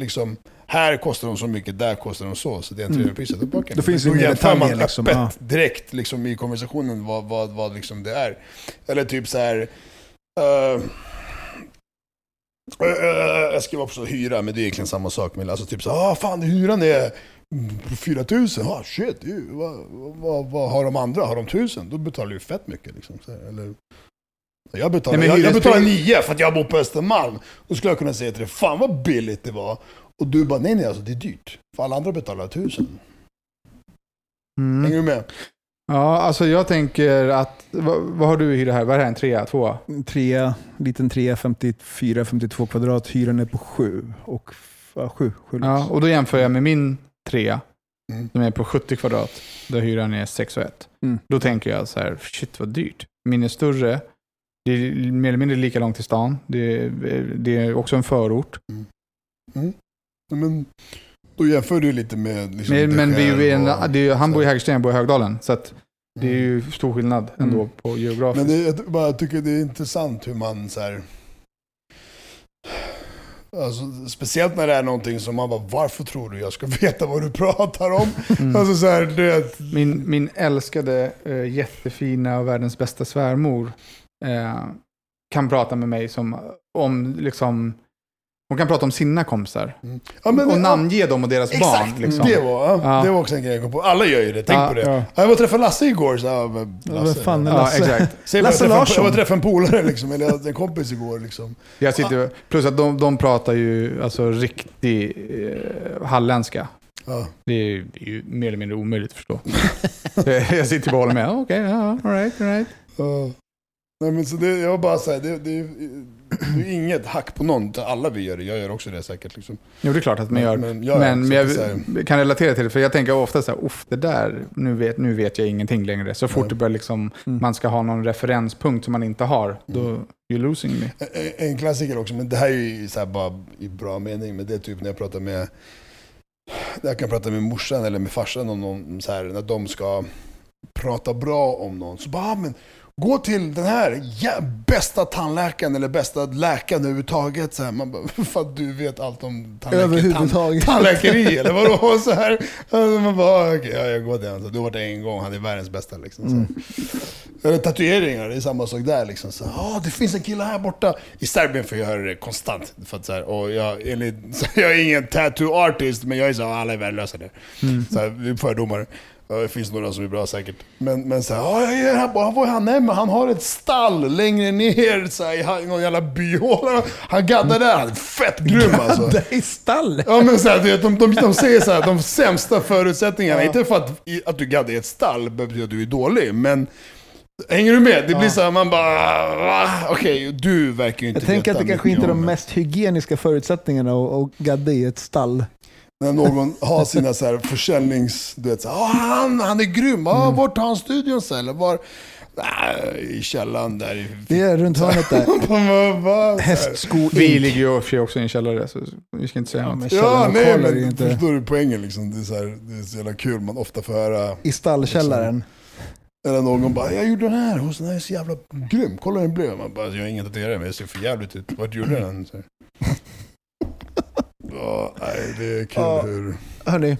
liksom, här kostar de så mycket, där kostar de så, så det är en Mm. tredjedel. Då, Då man. finns det då mer jämför man detaljer, liksom. öppet Ja. direkt liksom, i konversationen vad, vad, vad liksom det är. Eller typ så här. eh, jag skrev också hyra, men det är egentligen samma sak. Men alltså typ så ah, fan hyran är 4000, ah shit, vad, vad, vad har de andra? Har de 1000? Då betalar du fett mycket liksom. Eller, jag betalar, Nej, jag, jag betalar 9 för att jag bor på Östermalm. Då skulle jag kunna säga till dig, fan vad billigt det var. Och du bara, nej nej alltså det är dyrt. För alla andra betalar 1000. Mm. Hänger du med? Ja, alltså jag tänker att, vad, vad har du i det här? Vad är det här, en trea, tvåa? trea, liten trea, 54-52 kvadrat. Hyran är på sju. Och, ja, sju, sju Ja, och då jämför jag med min trea, Mm. som är på 70 kvadrat, där hyran är 6 och 1. Mm. Då tänker jag så här, shit vad dyrt. Min är större, det är mer eller mindre lika långt till stan, det är, det är också en förort. Nej, Men då jämför du lite med liksom, Men, men vi är ju själv i en, och- det ju- han bor i Hägersten, jag bor i Högdalen. Så att det är Mm. ju stor skillnad ändå Mm. på geografiskt. Men det, jag bara tycker det är intressant hur man så här. Alltså, speciellt när det är någonting som man bara, varför tror du jag ska (laughs) veta vad du pratar om? Mm. Alltså så här, du vet, Min, min älskade, eh, jättefina och världens bästa svärmor eh, kan prata med mig som om, liksom, hon kan prata om sina kompisar. ja, men, och namnge dem och deras Exakt, barn. Liksom. det, var, ja, Ja. det var också en grej jag kom på. Alla gör ju det, tänk Ja, på det. ja. Ja, Jag var och träffade Lasse igår. Så, ja, Ja, Lasse, vem fan är Ja, Lasse? exakt. (laughs) Lasse jag, Larsson. jag var och träffade en polare, liksom, eller en kompis igår. Liksom. Jag sitter, plus att de, de pratar ju alltså riktig eh, halländska. Ja. Det är, ju- det är ju mer eller mindre omöjligt att förstå. (laughs) Jag sitter bara och håller med. Okej, ja, all right, all right. Ja. Nej, men så det, jag var bara så här, det, det, Det är inget hack på någon, alla vi gör det. Jag gör också det säkert. Liksom. Jo, det är klart att man gör. Men- Men, men- jag det är kan relatera till det, för jag tänker ofta så här, Uff, det där, nu vet, nu vet jag ingenting längre. Så fort det börjar liksom, Mm. man ska ha någon referenspunkt som man inte har, då you're losing me. En, en klassiker också, men det här är ju så här bara i bra mening, men det är typ när jag pratar med jag kan prata med morsan eller med farsan om någon, så här, när de ska prata bra om någon. Så bara, ah, men gå till den här ja, bästa tandläkaren eller bästa läkaren överhuvudtaget. Så här, man bara, (laughs) för att du vet allt om Överhuvudtaget. Tand, tandläkeri eller vadå? (laughs) Så här, Alltså, man bara, ah, okej, ja, jag går till honom. Du har varit en gång, han är världens bästa. Liksom, så här. Eller tatueringar, det är samma sak där. Liksom. Så, ah, det finns en kille här borta. I Serbien får jag höra det konstant. För att, så här, och jag, enligt, (laughs) så jag är ingen tattoo artist, men jag är så här, alla är värdelösa där. Så här, fördomar. Ja, Det finns några som är bra säkert. Men, men så här, här, bara, var är han? Nej, men han har ett stall längre ner så här, i någon jävla byhåla. Han gaddar där, han är fett grym alltså. Det är stall! Ja men så här, vet, de, de, de säger så här, de sämsta förutsättningarna, inte för att, i- att du gaddar i ett stall betyder att du är dålig, men Hänger du med? Det blir så här, man bara? Okej, du verkar ju inte Jag tänker att det kanske inte är de mest hygieniska förutsättningarna att gadda i ett stall. När någon har sina så här försäljnings... Du vet så här, ah, han, han är grym, ah, Mm. vart har han studion så här, Eller var... Nej, I källaren där. Det är runt hörnet där. (laughs) Hästsko Vi ligger ju för sig också i en källare, så vi ska inte säga Ja, något. men Ja, nej men inte... förstår du poängen liksom? Det är, så här, det är så jävla kul, man ofta får höra I stallkällaren. Eller någon bara, jag gjorde den här hos den här är så jävla grym, kolla hur den blev. Man bara, jag har ingen tatuerare men jag ser för jävligt ut. Vart gjorde den? Så här. Ja, nej, det är kul Ja. hur... Hörni,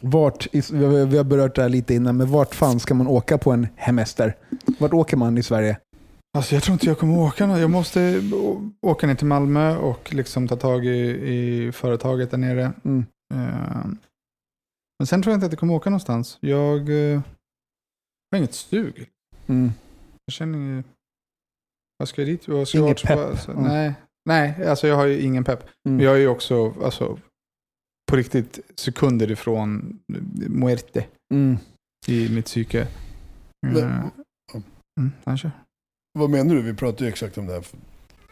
vart, vi har- berört det här lite innan, men vart fan ska man åka på en hemester? Vart åker man i Sverige? Alltså jag tror inte jag kommer åka någon. Jag måste åka ner till Malmö och liksom ta tag i, i företaget där nere. Mm. Eh, Men sen tror jag inte att jag kommer åka någonstans. Jag eh, har inget stug. Mm. Jag känner inget... Vad ska jag dit? Vad ska Inget jag pepp. Alltså, Mm. Nej, nej, alltså jag har ju ingen pepp. Mm. Jag är ju också alltså, på riktigt sekunder ifrån muerte Mm. i mitt psyke. Men- Eh, Mm, han kör. Vad menar du? Vi pratade ju exakt om det här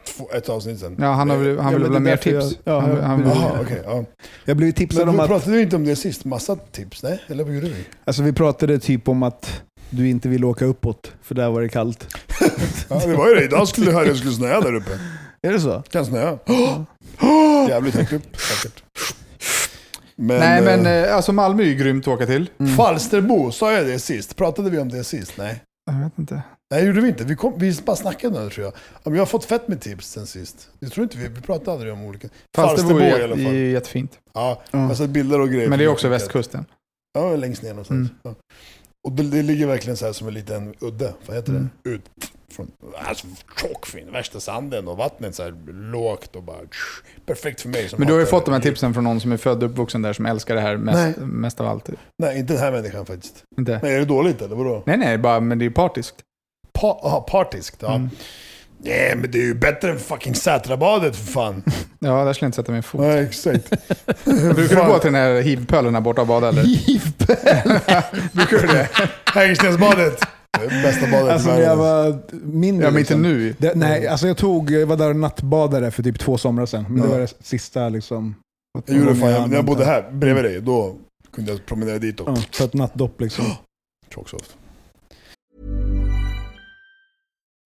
för ett avsnitt sedan. Ja, han, har väl, han Ja, vill ha mer därför jag- tips. ja, han, jag- han vill, ja. Jag blev tipsad Men om att... pratade vi inte om det sist? Massa tips? Nej? Eller vad gjorde vi? Alltså vi pratade typ om att du inte vill åka uppåt, för där var det kallt. (laughs) Ja, det var ju det. Idag skulle jag höra att det skulle snöa där uppe. Är det så? Kan snöa. (gasps) Jävligt högt upp säkert. Men, Nej, men eh, eh, alltså Malmö är ju grymt att åka till. Falsterbo, sa jag det sist? Pratade vi om det sist? Nej. Jag vet inte. Nej, det gjorde vi inte. Vi, kom, vi bara snackade om det tror jag. Ja, men jag har fått fett med tips sen sist. Jag tror inte vi, vi pratade aldrig om olika. Falsterbo i är, alla är fall. ju jättefint. Ja, sett bilder och grejer. Men det är också västkusten. Ja, längst ner någonstans. Mm. Ja. Och det, det ligger verkligen så här som en liten udde. Vad heter Mm. det? Ut från, alltså tjockfin, värsta sanden och vattnet så här lågt och bara tsch, perfekt för mig. Som Men du har ju fått de här tipsen från någon som är född och uppvuxen där som älskar det här mest, Nej. mest av allt. Nej, inte den här människan faktiskt. Inte? Men är det dåligt eller vadå? Nej, nej, bara, men det är ju partiskt. Pa, aha, partiskt, ja. Mm. Nej, men det är ju bättre än fucking Sätrabadet för fan. (laughs) Ja, där skulle jag inte sätta min fot. Nej, exakt. (laughs) Brukar du gå till den här hivpölen där borta och bada eller? (laughs) Brukar du det? Hägerstensbadet. Det det bästa badet Alltså i när jag var mindre. Ja, men inte liksom. nu. Det, nej, alltså jag tog, jag var där och nattbadade för typ två somrar sedan. Men det Ja. var det sista liksom. Jag gjorde det fan, Ja, när jag bodde här bredvid dig, då kunde jag promenera dit och Ja, ta ett nattdopp liksom. (gasps) tjocksoft.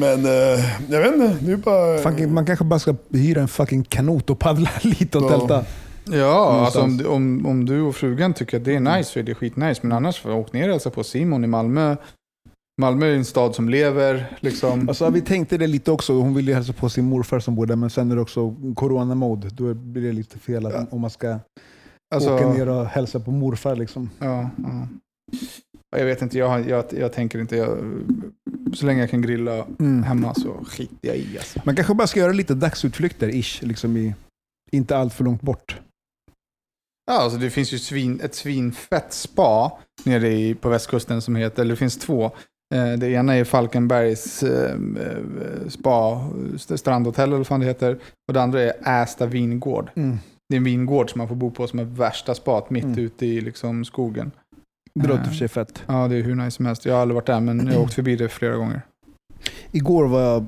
Men eh, jag vet inte, det är bara... Fucking, man kanske bara ska hyra en fucking kanot och paddla (laughs) lite och Ja. tälta. Ja, alltså om, om, om du och frugan tycker att det är nice så är det skitnice. Men annars, åk ner och hälsa på Simon i Malmö. Malmö är en stad som lever. Liksom. Alltså, vi tänkte det lite också. Hon ville ju hälsa på sin morfar som bor där, men sen är det också corona-mode. Då blir det lite fel att, Ja. om man ska Alltså, åka ner och hälsa på morfar. Liksom. Ja, ja. Ja, Jag vet inte, jag, jag, jag tänker inte. Jag, så länge jag kan grilla Mm. hemma så skiter jag i. Alltså. Man kanske bara ska göra lite dagsutflykter, ish, liksom i, inte allt för långt bort. Ja, alltså det finns ju svin, ett svinfett spa nere i, på västkusten som heter, eller det finns två. Eh, Det ena är Falkenbergs eh, eh, spa, st- strandhotell eller vad det heter. Och det andra är Ästa vingård. Det är en vingård som man får bo på som är värsta spat mitt Mm. ute i liksom, skogen. Det låter Eh. för sig fett. Ja, det är hur nice som helst. Jag har aldrig varit där, men jag har åkt förbi det flera gånger. Igår var jag,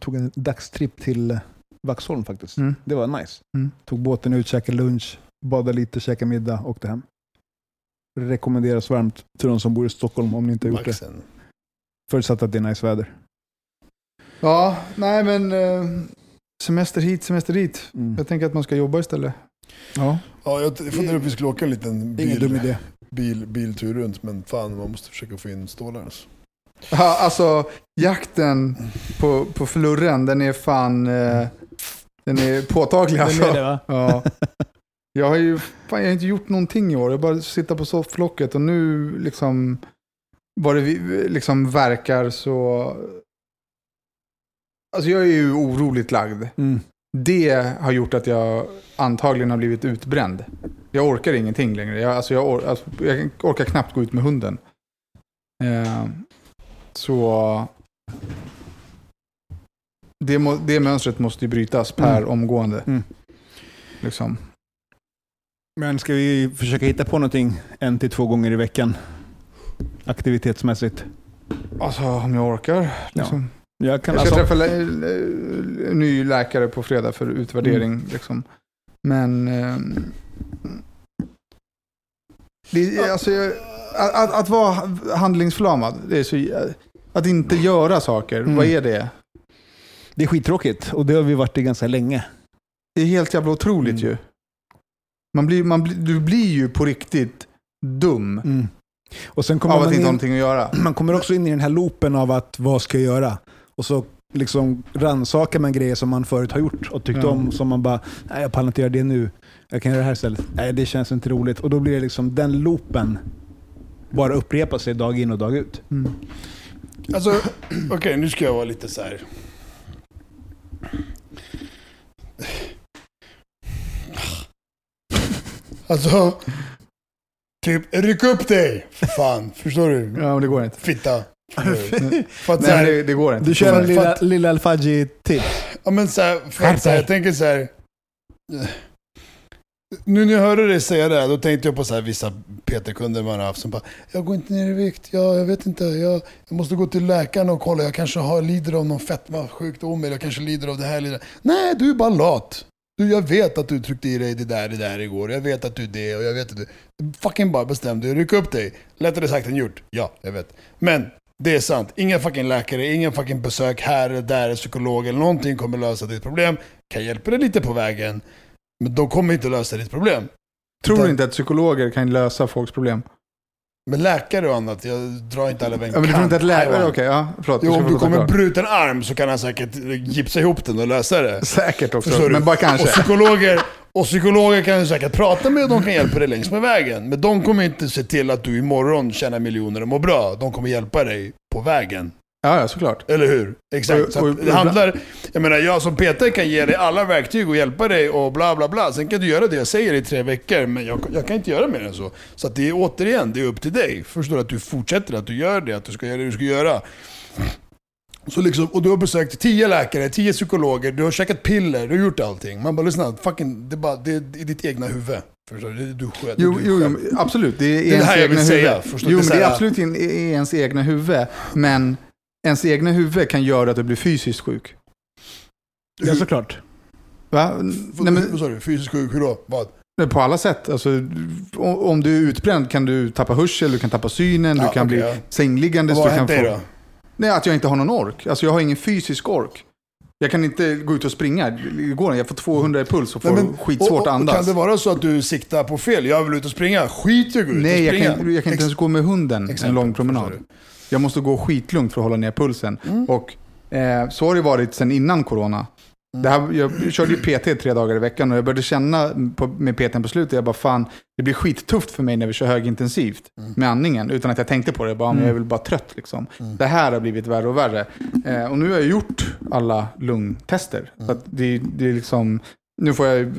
tog en dagstripp till Vaxholm faktiskt. Mm. Det var nice. Mm. Tog båten ut, käkade lunch, badade lite, käkade middag, åkte hem. Rekommenderas varmt till de som bor i Stockholm om ni inte har gjort det. Maxen. Förutsatt att det är nice väder. Ja, nej men eh, semester hit, semester dit. Mm. Jag tänker att man ska jobba istället. Ja, Ja, jag funderar på att vi skulle åka en liten ingen dum bil, idé. Bil, biltur runt, men fan man måste försöka få in stålar. Alltså. Ja, alltså jakten på, på flurren, den är fan... Eh, den är påtaglig alltså. Den är det, va? Ja. Jag har ju fan, jag har inte gjort någonting i år. Jag bara sitter på sofflocket och nu liksom... Vad det liksom verkar så... Alltså jag är ju oroligt lagd. Mm. Det har gjort att jag antagligen har blivit utbränd. Jag orkar ingenting längre. Jag, alltså jag, or, alltså jag orkar knappt gå ut med hunden. Eh, så det, må, det mönstret måste ju brytas per Mm. omgående. Mm. Liksom. Men ska vi försöka hitta på någonting en till två gånger i veckan? Aktivitetsmässigt. Alltså om jag orkar. Liksom. Jag kan Jag ska alltså, träffa lä- en ny läkare på fredag för utvärdering. Mm. Liksom. Men... ehm, det, alltså, jag- att, att, vara handlingsförlamad, det är så, att inte göra saker, Mm. vad är det? det är skittråkigt och det har vi varit i ganska länge. Det är helt jävla otroligt Mm. ju. Man blir, man du blir ju på riktigt dum Mm. Och sen kommer av att man inte ha in, någonting att göra. (clears throat) man kommer också in i den här loopen av att vad ska jag göra? Och så liksom rannsakar man grejer som man förut har gjort och tyckt Ja. om som man bara, nej jag pallar inte göra det nu. Jag kan göra det här istället. Nej det känns inte roligt. Och då blir det liksom den loopen bara upprepa sig dag in och dag ut. Mm. Alltså, (clears throat) okej nu ska jag vara lite så här. (sighs) Alltså, typ ryck upp dig! Fan, förstår du? Ja, men det går inte. Fitta. (laughs) För att så Nej, här, det, det går inte. Du kör en lilla, för lilla Alfaji-tips. Ja men så här, för att, så här, jag tänker så här. eh, Nu när jag hörde dig säga det här, då tänkte jag på så här, vissa PT-kunder man har haft som bara Jag går inte ner i vikt, ja, jag vet inte, jag, jag måste gå till läkaren och kolla, jag kanske har, lider av någon fetmasjukdom eller jag kanske lider av det här. Lider. Nej, du är bara lat. Du, jag vet att du tryckte i dig det där, det där igår. Jag vet att du är det och jag vet att du... Fucking bara bestäm dig, ryck upp dig. Lättare sagt än gjort. Ja, jag vet. Men det är sant. Ingen fucking läkare, ingen fucking besök här eller där, psykolog eller någonting kommer lösa ditt problem. Kan hjälpa dig lite på vägen. Men de kommer inte lösa ditt problem. Tror du inte att psykologer kan lösa folks problem? Men läkare och annat, jag drar inte alla över en Ja, men du tror inte att läkare... Okej, ja, förlåt. Jo, om du kommer bruten arm så kan han säkert gipsa ihop den och lösa det. (laughs) Säkert också, men bara Och kanske. psykologer, (laughs) och psykologer kan du säkert prata med och de kan hjälpa dig längs med vägen. Men de kommer inte se till att du imorgon tjänar miljoner och mår bra. De kommer hjälpa dig på vägen. Ja, ja, såklart. Eller hur? Exakt. Och- och- det handlar, jag menar, jag som PT kan ge dig alla verktyg och hjälpa dig och bla bla bla. Sen kan du göra det jag säger i tre veckor, men jag, jag kan inte göra mer än så. Så att det är återigen, det är upp till dig. Förstår du? Att du fortsätter, att du gör det, att du ska göra det du ska göra. Så liksom, och du har besökt tio läkare, tio psykologer, du har käkat piller, du har gjort allting. Man bara lyssna, fucking, det är, bara, det är i ditt egna huvud. Förstår du? Du själv. Jo, du jo, jo, absolut. Det är, det ens här jag egna vill säga, huvud. förstår du? Jo, Det är men det är absolut in, ens egna huvud. Men ens egna huvud kan göra att du blir fysiskt sjuk. Ja, såklart. Va? Vad- Nej, men, Vad sa du? Fysisk sjuk, hur då? Vad? på alla sätt. Alltså, om du är utbränd kan du tappa hörsel, du kan tappa synen, Ja, du kan okej, bli ja. sängliggandes. Vad har du kan hänt dig få... då? Nej, att jag inte har någon ork. Alltså jag har ingen fysisk ork. Jag kan inte gå ut och springa. Det går inte. Jag får 200 i puls och får Nej, men- skitsvårt och- och- att andas. Kan det vara så att du siktar på fel? Jag vill ut och springa. Skit i att gå ut Nej, och jag springa. kan, jag kan inte ens gå med hunden en Exempel, lång promenad. Jag måste gå skitlugnt för att hålla ner pulsen. Mm. Och eh, så har det varit sedan innan corona. Det här, jag körde ju PT tre dagar i veckan och jag började känna på, med PT på slutet, jag bara fan, det blir skittufft för mig när vi kör högintensivt Mm. med andningen utan att jag tänkte på det. Jag bara, men jag är väl bara trött liksom. Mm. Det här har blivit värre och värre. Eh, och nu har jag gjort alla lungtester. Mm. Så det, det är liksom, nu får jag...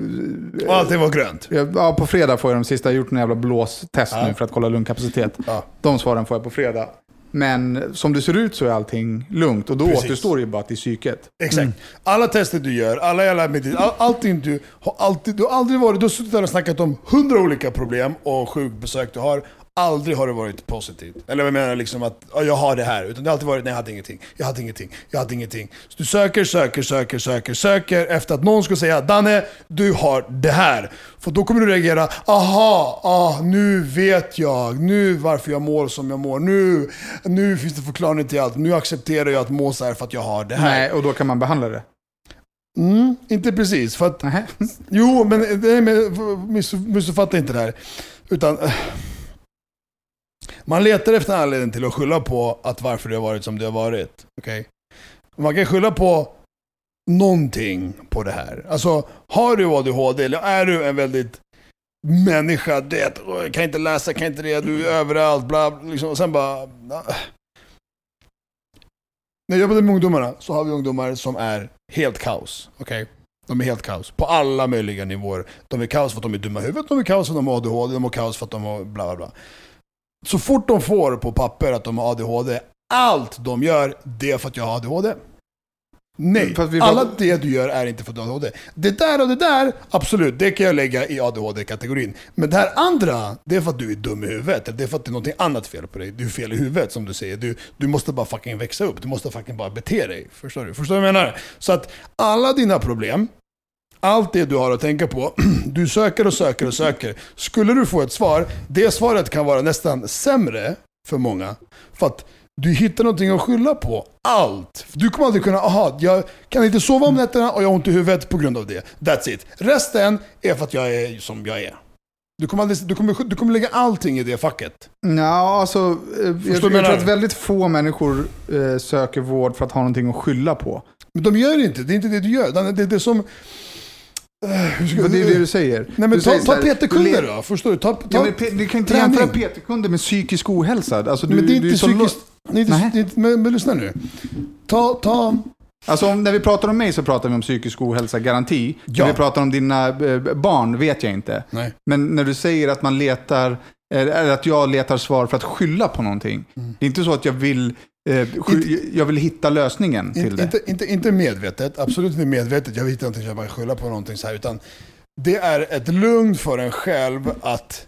Och allting var grönt. ja, på fredag får jag de sista, jag har gjort en jävla blåstest Ja. nu för att kolla lungkapacitet. Ja. De svaren får jag på fredag. Men som det ser ut så är allting lugnt och då Precis. återstår det ju bara till psyket. Exakt. Alla tester du gör, alla jävla medit- all, allting du har alltid, du har aldrig varit, du har suttit där och snackat om hundra olika problem och sjukbesök du har. Aldrig har det varit positivt. Eller jag menar liksom att ja, jag har det här. Utan det har alltid varit, nej jag hade ingenting. Jag hade ingenting. Jag hade ingenting. Så du söker, söker, söker, söker, söker efter att någon ska säga Danne, du har det här. För då kommer du reagera, aha, ah, nu vet jag. Nu varför jag mår som jag mår. Nu, nu finns det förklaring till allt. Nu accepterar jag att må så här för att jag har det här. Nej, och då kan man behandla det. Mm, inte precis. För att, jo, men, nej, men miss, missuppfatta inte det här. Utan, eh, man letar efter en anledning till att skylla på att varför det har varit som det har varit. Okay? Man kan skylla på någonting på det här. Alltså, har du ADHD eller är du en väldigt människa, det, kan inte läsa, kan inte det, du är överallt, bla, bla liksom, och sen bara... Ah. När jag jobbade med ungdomarna så har vi ungdomar som är helt kaos. Okej? De är helt kaos. På alla möjliga nivåer. De är kaos för att de är dumma i huvudet, de är kaos för att de har ADHD, de är kaos för att de har bla bla bla. Så fort de får på papper att de har ADHD, allt de gör, det är för att jag har ADHD. Nej, alla det du gör är inte för att du har ADHD. Det där och det där, absolut, det kan jag lägga i ADHD-kategorin. Men det här andra, det är för att du är dum i huvudet. eller Det är för att det är någonting annat fel på dig. Du är fel i huvudet som du säger. Du, du måste bara fucking växa upp. Du måste fucking bara bete dig. Förstår du? Förstår du vad jag menar? Så att alla dina problem, allt det du har att tänka på, (clears throat) du söker och söker och söker. Skulle du få ett svar, det svaret kan vara nästan sämre för många. För att du hittar någonting att skylla på. Allt. Du kommer aldrig kunna, aha, jag kan inte sova om nätterna och jag har ont i huvudet på grund av det. That's it. Resten är för att jag är som jag är. Du kommer, aldrig, du kommer, du kommer lägga allting i det facket. Ja, alltså, eh, jag, jag jag tror att väldigt få människor eh, söker vård för att ha någonting att skylla på. Men de gör inte, det är inte det du gör. Det det är det som... Eh, hur Det är det du säger. Nej men du ta, ta PT-kunder då, förstår du? Ta, ta, Ja, men du kan inte träning. jämföra PT-kunder med psykisk ohälsa. Alltså, du, men det är du inte psykiskt... Det är inte, Nej. det inte, men, men lyssna nu. Ta, ta... Alltså om, när vi pratar om mig så pratar vi om psykisk ohälsa, garanti. Ja. När vi pratar om dina eh, barn vet jag inte. Nej. Men när du säger att man letar, eller att jag letar svar för att skylla på någonting. Mm. Det är inte så att jag vill, jag vill hitta lösningen till In, det. inte, inte, inte medvetet, absolut inte medvetet. Jag vet inte någonting, jag bara skylla på någonting så här. Utan det är ett lugn för en själv att...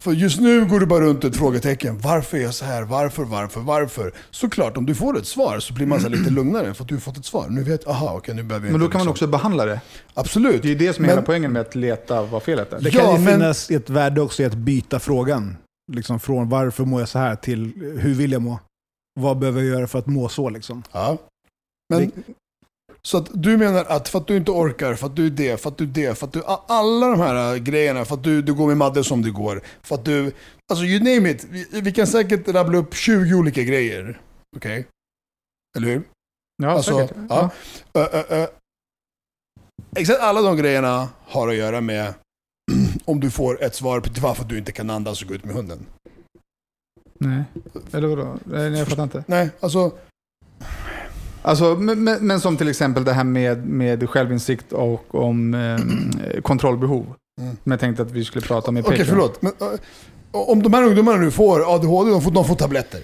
För just nu går du bara runt ett frågetecken. Varför är jag så här? Varför, varför, varför? Såklart, om du får ett svar så blir man så här lite lugnare för att du har fått ett svar. Nu vet aha, okej, nu behöver jag Men då inte kan man liksom- också behandla det. Absolut. Det är ju det som är Men- hela poängen med att leta vad felet är. Det Ja, kan ju men- finnas ett värde också i att byta frågan. Liksom från varför mår jag så här till hur vill jag må? Vad behöver jag göra för att må så liksom? Ja. Men, så att du menar att för att du inte orkar, för att du är det, för att du är det, för att du... Alla de här äh, grejerna, för att du, du går med Madde som du går, för att du... Alltså you name it. Vi, vi kan säkert rabbla upp 20 olika grejer. Okej? Eller hur? Ja, Alltså, säkert. ja. Ö, ö, ö. Exakt alla de grejerna har att göra med (clears throat) om du får ett svar på varför du inte kan andas och gå ut med hunden. Nej, eller vadå? Nej, jag fattar inte. Nej, alltså... Alltså, men, men, men som till exempel det här med, med självinsikt och om eh, (clears throat) kontrollbehov. Mm. Som jag tänkte att vi skulle prata om i Okej, Patreon. förlåt. Men, äh, om de här ungdomarna nu får ADHD, de får, de får tabletter.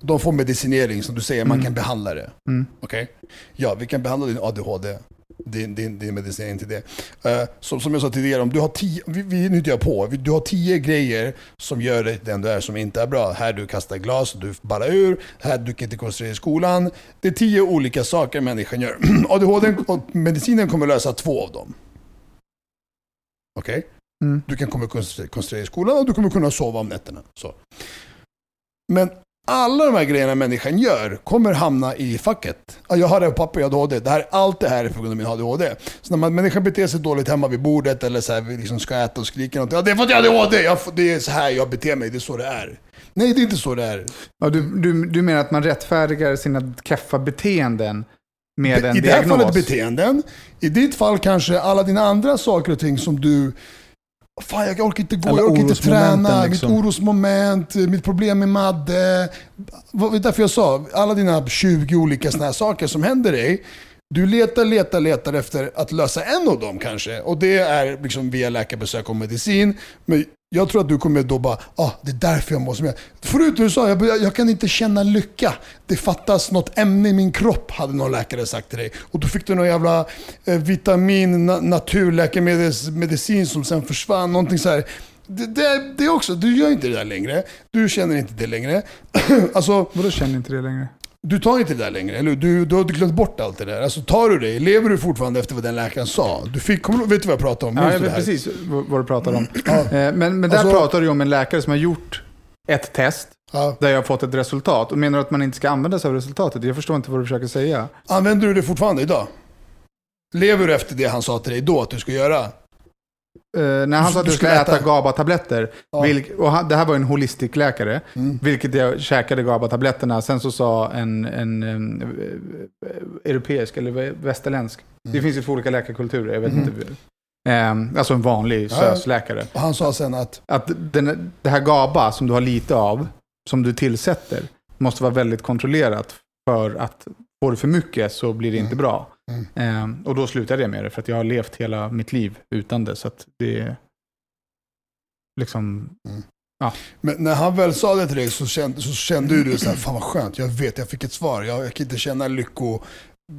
De får medicinering som du säger, man Mm. kan behandla det. Mm. Okej? Ja, vi kan behandla din ADHD. Din, din, din medicinering till det. Eh, som, som jag sa tidigare, om du har tio, vi, vi, nu jag på, du har tio grejer som gör dig den du är som inte är bra. Här du kastar glas du ballar ur. Här du kan inte koncentrera i skolan. Det är tio olika saker människan gör. (clears throat) ADHD och medicinen kommer lösa två av dem. Okej? Mm. Du kan komma koncentrera i skolan och du kommer kunna sova om nätterna. Så. Men alla de här grejerna människan gör kommer hamna i facket. Ja, Jag har det på papper, jag har ADHD. Det här, allt det här är på grund av min ADHD. Så när man, människan beter sig dåligt hemma vid bordet eller så här, vi liksom ska äta och skrika någonting. Ja, det är för att jag har ADHD! Jag, det är så här jag beter mig, det är så det är. Nej, det är inte så det är. Ja, du, du, du menar att man rättfärdigar sina keffa beteenden med en I det här diagnos? fallet beteenden. I ditt fall kanske alla dina andra saker och ting som du... Fan, jag orkar inte gå, Alla jag orkar inte träna, liksom. mitt orosmoment, mitt problem med Madde. Vad vet därför jag sa, alla dina 20 olika såna här saker som händer dig. Du letar, letar, letar efter att lösa en av dem kanske. Och det är liksom via läkarbesök och medicin. Men jag tror att du kommer då bara, ah, det är därför jag mår som jag Förut du sa, jag, jag kan inte känna lycka. Det fattas något ämne i min kropp, hade någon läkare sagt till dig. Och då fick du någon jävla eh, vitamin, na, naturläkemedicin som sen försvann. Någonting så här. Det, det, det också, du gör inte det där längre. Du känner inte det längre. (clears throat) alltså, Vadå känner inte det längre? Du tar inte det där längre, eller? Du, du har glömt bort allt det där. Alltså tar du det, lever du fortfarande efter vad den läkaren sa? Du fick, kommer, vet du vad jag pratar om? Ja, jag vet precis vad du pratar om. Eh, Men, men där Alltså- pratar du om en läkare som har gjort ett test Ja. där jag har fått ett resultat. Och menar du att man inte ska använda sig av resultatet? Jag förstår inte vad du försöker säga. Använder du det fortfarande idag? Lever du efter det han sa till dig då att du ska göra? Eh, när han sa att Du du skulle äta, äta- holistic läkare, Mm. vilket jag käkade GABA-tabletterna. Sen så sa en, en, eh, europeisk eller vä- västerländsk, Mm. det finns ju två olika läkarkulturer, jag vet inte. Eh, alltså en vanlig Ja. SÖS-läkare. Och han sa sen att, Att den, det här GABA som du har lite av, som du tillsätter, måste vara väldigt kontrollerat. För att får du för mycket så blir det inte bra. Eh, och då slutade jag med det, för att jag har levt hela mitt liv utan det. Så det liksom... men när han väl sa det till dig så kände, så kände du så här, fan vad skönt, jag vet, jag fick ett svar. Jag, jag kan inte känna lycko,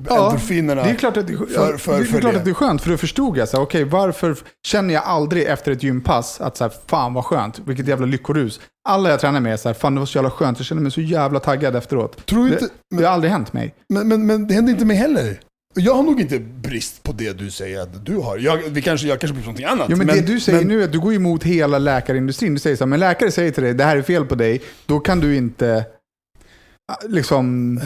Ja, endorfinerna. Det är klart att det, För- för- det, är för klart det. att det är skönt, för då förstod jag så här, okej, varför känner jag aldrig efter ett gympass att så här, fan vad skönt, vilket jävla lyckorus. Alla jag tränar med är så här, fan det var så jävla skönt, jag känner mig så jävla taggad efteråt. Tror Det, inte, det har aldrig hänt mig. men, men, men det hände inte mig heller. Jag har nog inte brist på det du säger att du har. Jag, vi kanske, jag kanske blir på någonting annat. Jo, men, det du säger men- nu är att du går emot hela läkarindustrin. Du säger så här, men läkare säger till dig, det här är fel på dig, då kan du inte ah, liksom...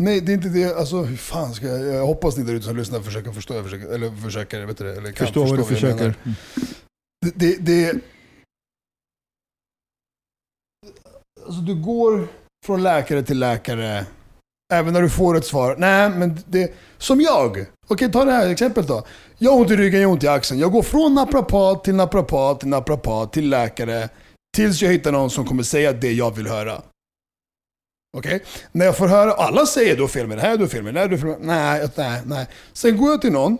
Nej, det är inte det. Alltså, hur fan ska jag... Jag hoppas ni där ute som lyssnar försöker förstå, försöker, eller försöker, vet du det, eller kan Förstå vad du försöker. menar. Det, det, det... Alltså, du går från läkare till läkare, även när du får ett svar. Nej, men det... Som jag. Okej, ta det här exemplet då. Jag har ont i ryggen, jag har ont i axeln. Jag går från naprapat till naprapat till naprapat till läkare. Tills jag hittar någon som kommer säga det jag vill höra. Okej? När jag får höra, alla säger du har fel med det här, du har fel med det här, du har fel med det här. Nej, nej, nej. Sen går jag till någon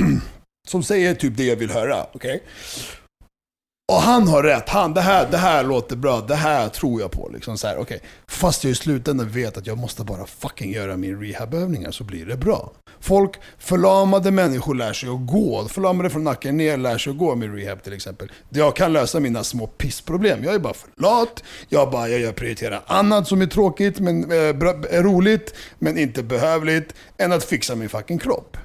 (clears throat) som säger typ det jag vill höra. Okej? Och han har rätt. Han, det här, det här låter bra. Det här tror jag på. Liksom så här, okay. Fast jag i slutändan vet att jag måste bara fucking göra min rehabövningar så blir det bra. Folk, förlamade människor lär sig att gå. Förlamade från nacken ner lär sig att gå med rehab till exempel. Jag kan lösa mina små pissproblem. Jag är bara för lat. Jag, bara, jag, prioriterar annat som är tråkigt, men eh, bra, är roligt, men inte behövligt, än att fixa min fucking kropp.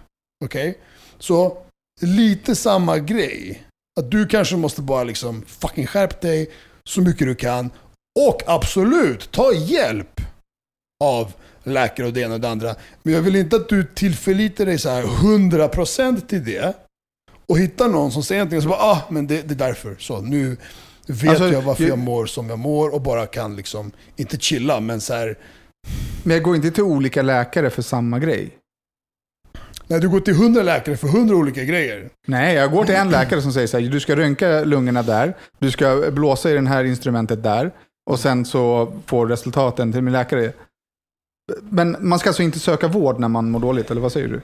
Okej? Så lite samma grej. Att du kanske måste bara liksom fucking skärp dig så mycket du kan. Och absolut, ta hjälp av läkare och det ena och det andra. Men jag vill inte att du tillförlitar dig så här 100% till det. Och hittar någon som säger någonting och så bara ah, men det, det är därför. Så nu vet Alltså, jag varför jag- jag mår som jag mår och bara kan liksom, inte chilla, men så här. Men jag går inte till olika läkare för samma grej. När du går till 100 läkare för 100 olika grejer. Nej, jag går till en läkare som säger så här, du ska röntga lungorna där, du ska blåsa i det här instrumentet där, och sen så får resultaten till min läkare. Men man ska alltså inte söka vård när man mår dåligt, eller vad säger du?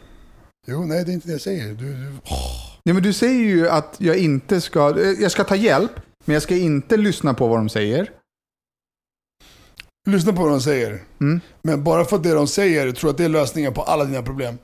Jo, nej det är inte det jag säger. Du, du, Nej, men du säger ju att jag inte ska, jag ska ta hjälp, men jag ska inte lyssna på vad de säger. Lyssna på vad de säger. Mm. Men bara för att det de säger, tror att det är lösningen på alla dina problem.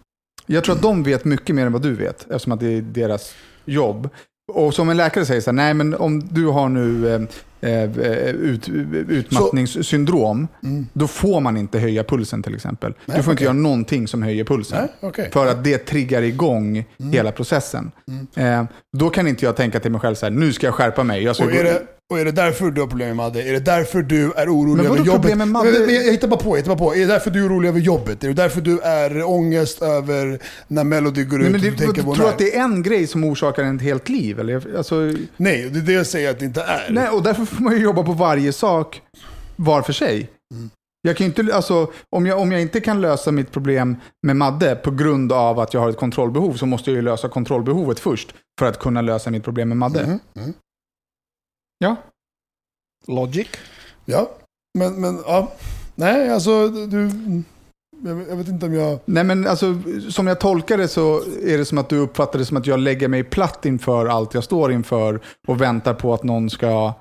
Jag tror att de vet mycket mer än vad du vet, eftersom att det är deras jobb. Och som en läkare säger så här, nej men om du har nu eh, ut, utmattningssyndrom, Mm. då får man inte höja pulsen till exempel. Nej, du får inte okej. göra någonting som höjer pulsen. Nej, okej. För att det triggar igång Mm. hela processen. Eh, då kan inte jag tänka till mig själv så här, nu ska jag skärpa mig. Jag ska Och är, det, och är det därför du har problem med Madde? Är det därför du är orolig över jobbet? med Madde? Men, men, jag hittar bara på, jag hittar bara på. Är det därför du är orolig över jobbet? Är det därför du är ångest över när Melody går Nej, ut men och det, du tänker du tror när? att det är en grej som orsakar ett helt liv? Eller? Alltså, Nej, det är det jag säger att det inte är. nej, och därför får man ju jobba på varje sak var för sig. Mm. Jag kan inte, alltså, om, jag, om jag inte kan lösa mitt problem med Madde på grund av att jag har ett kontrollbehov så måste jag ju lösa kontrollbehovet först för att kunna lösa mitt problem med Madde. Mhm, mhm. Ja. Logic. Ja, men, men ja. Nej, alltså du... Jag, vet inte om jag... Nej men alltså, som jag tolkar det så är det som att du uppfattar det som att jag lägger mig platt inför allt jag står inför och väntar på att någon ska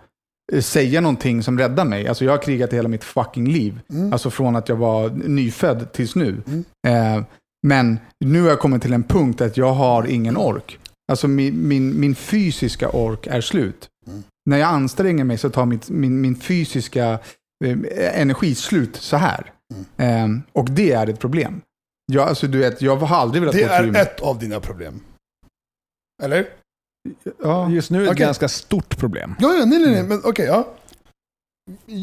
säga någonting som räddar mig. Alltså jag har krigat hela mitt fucking liv. Mm. Alltså från att jag var nyfödd tills nu. Eh, men nu har jag kommit till en punkt att jag har ingen ork. Alltså min, min, min fysiska ork är slut. Mm. När jag anstränger mig så tar mitt, min, min fysiska eh, energi slut så här. Mm. Eh, och det är ett problem. Jag, alltså, du vet, jag har aldrig velat Det gå till är gymmet. ett av dina problem. Eller? Ja. Just nu är det ett Okej. ganska stort problem. Ja, ja nej, nej, nej, men okej, ja.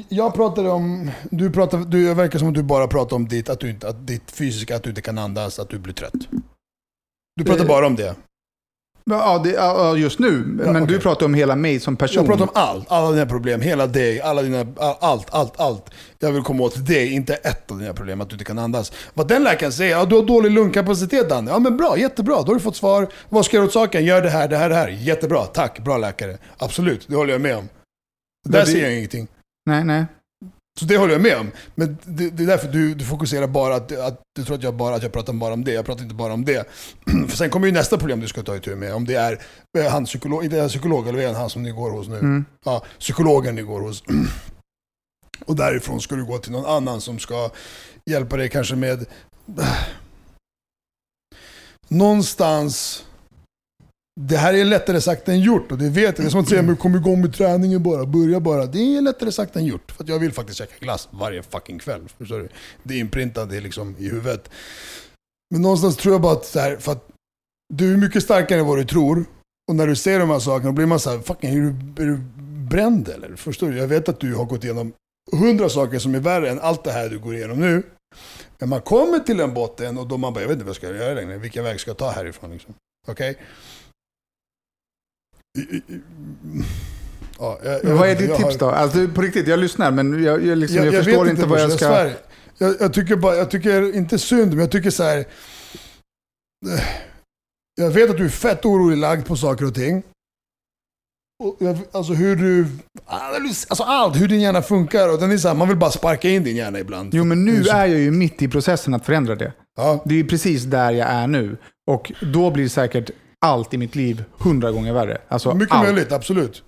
Jag pratade om, du pratar, du verkar som att du bara pratar om ditt, att du inte, att ditt fysiska, att du inte kan andas, att du blir trött. Du pratar Eh, bara om det. Ja, det, ja, just nu. Men okej. du pratar om hela mig som person. Jag pratar om allt, alla dina problem, hela dig, alla dina, all- allt, allt, allt. Jag vill komma åt dig, inte ett av dina problem, att du inte kan andas. Vad den läkaren säger, ja du har dålig lungkapacitet Danne. Ja men bra, jättebra, då har du fått svar. Vad ska jag göra åt saken? Gör det här, det här, det här. Jättebra, tack, bra läkare. Absolut, det håller jag med om. Där det- ser jag ingenting. Nej, nej. Så det håller jag med om. Men det, det är därför du, du fokuserar bara, att, att du tror att jag, bara, att jag pratar bara om det. Jag pratar inte bara om det. (clears throat) För sen kommer ju nästa problem du ska ta itu med. Om det är eh, han psykolog, inte han psykolog, eller är han som ni går hos nu? Mm. Ja, psykologen ni går hos. (clears throat) Och därifrån ska du gå till någon annan som ska hjälpa dig kanske med... Någonstans... Det här är lättare sagt än gjort och det vet jag. Det är som att säga men kom igång med träningen bara, börja bara. Det är lättare sagt än gjort. För att jag vill faktiskt käka glass varje fucking kväll. Förstår du? Det är inprintat det är liksom i huvudet. Men någonstans tror jag bara att, så här, för att du är mycket starkare än vad du tror. Och när du ser de här sakerna blir man så här, fucking är du, är du bränd eller? Förstår du? Jag vet att du har gått igenom hundra saker som är värre än allt det här du går igenom nu. Men man kommer till en botten och då man bara, jag vet inte vad jag ska göra längre. Vilken väg ska jag ta härifrån liksom? Okej? I- Ja, jag, jag vad är ditt tips har- då? Alltså, på riktigt, jag lyssnar men jag, jag, liksom, jag, förstår inte vad jag ska... Jag, tycker bara, jag tycker inte synd, men jag tycker så här. Jag vet att du är fett orolig lagd på saker och ting. Och alltså hur du, alltså allt, hur din hjärna funkar. Och den är så här, man vill bara sparka in din hjärna ibland. Jo, men nu Det är jag ju mitt i processen att förändra det. Ja, Det är ju precis där jag är nu. Och då blir säkert allt i mitt liv hundra gånger värre. Alltså mycket allt. möjligt, absolut.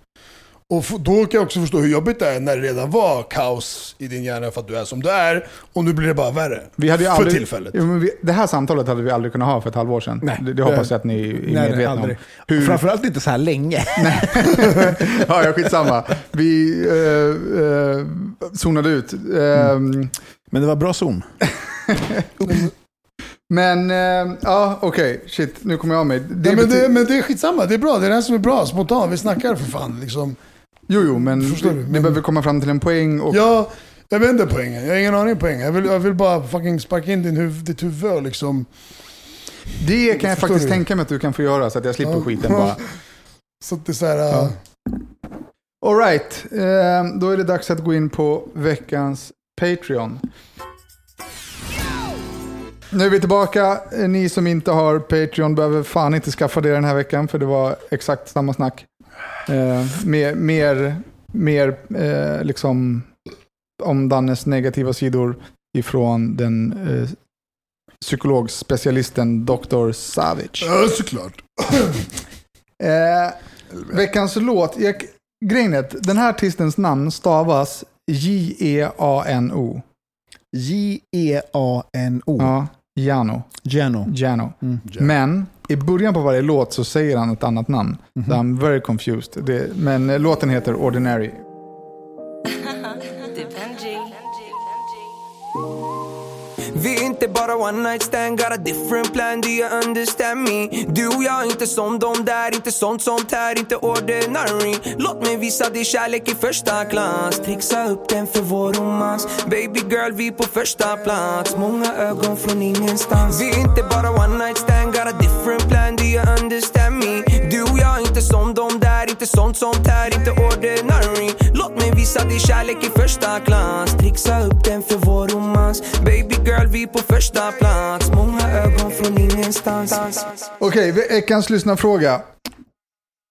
Och då kan jag också förstå hur jobbigt det är när det redan var kaos i din hjärna för att du är som du är. Och nu blir det bara värre. Vi hade ju för aldrig, tillfället. Men vi, det här samtalet hade vi aldrig kunnat ha för ett halvår sedan. Nej. det, det hoppas jag att ni är Nej, nej, medvetna aldrig. om. Hur, Framförallt inte så här länge. (laughs) ja, ja, skitsamma. Vi eh, eh, zonade ut. Eh, Men det var bra zon. (laughs) Men, eh, ja, okej. Shit, nu kommer jag av mig. Det Nej, men, det, men det är skitsamma, det är bra. Det är det här som är bra, spontant. Vi snackar för fan liksom. Jo, jo, men Förstår vi, du? vi Men- behöver komma fram till en poäng. Och, Ja, jag vet inte poängen. Jag har ingen aning om poängen. Jag vill, jag vill bara fucking sparka in din huv, ditt huvud och liksom... det kan jag Förstår faktiskt du? tänka mig att du kan få göra så att jag slipper Ja. skiten bara. (laughs) Så att det är så här... Ja. äh, All right, eh, då är det dags att gå in på veckans Patreon. Nu är vi tillbaka. Eh, Ni som inte har Patreon behöver fan inte skaffa det den här veckan, för det var exakt samma snack. Eh, mer, mer, mer eh, liksom om Dannes negativa sidor ifrån den eh, psykologspecialisten Dr. Savic. Ja, såklart. (clears throat) Eh, veckans låt. Jag, grejen är att den här artistens namn stavas E J-E-A-N-O. J-E-A-N-O. Ja, Jano. Jano. Jano. Mm. Men i början på varje låt så säger han ett annat namn. Så I'm very confused. Det, men eh, låten heter Ordinary. Inte bara one night stand Got a different plan, do you understand me? Du och jag inte som de där, inte sånt sånt här, inte ordinary. Låt mig visa dig kärlek i första klass. Trixa upp den för vår romans. Baby girl, vi på första plats. Många ögon från ingenstans. Vi är inte bara one night stand, got a different plan, do you understand me? Jag inte som de där, inte sånt som tär, inte ordinary Låt mig visa dig kärlek i första klass Trixa upp den för vår romans Baby girl, vi på första plats Många ögon från ingenstans Okej, okay, veckans lyssnarfråga.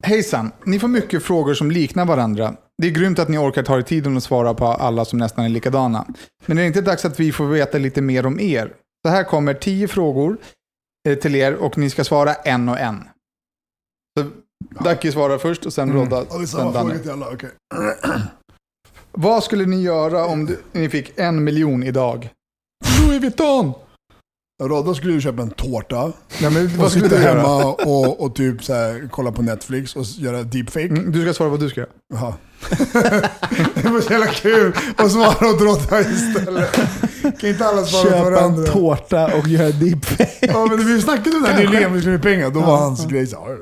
Hejsan, ni får mycket frågor som liknar varandra. Det är grymt att ni orkar ta er tiden att svara på alla som nästan är likadana. Men är det inte dags att vi får veta lite mer om er? Så här kommer tio frågor eh, till er och ni ska svara en och en. Ducky svarar först och sen Rodda, Ja, det är sen samma Danne. fråga till alla, okej. (clears throat) Vad skulle ni göra om du, ni fick en miljon idag? Louis Vuitton! Rodda skulle ju köpa en tårta. Nej, men vad Och skulle du göra? hemma och, och typ så här, kolla på Netflix och göra deepfake. Mm, Du ska svara vad du ska göra. Jaha. (laughs) det var så jävla kul att svara åt Rodda istället. Kan inte alla svara åt Köpa en varandra? tårta och göra deepfake. Ja, men vi snackade om det här nyligen, vi skulle pengar. Då var hans grej så här, "Ja,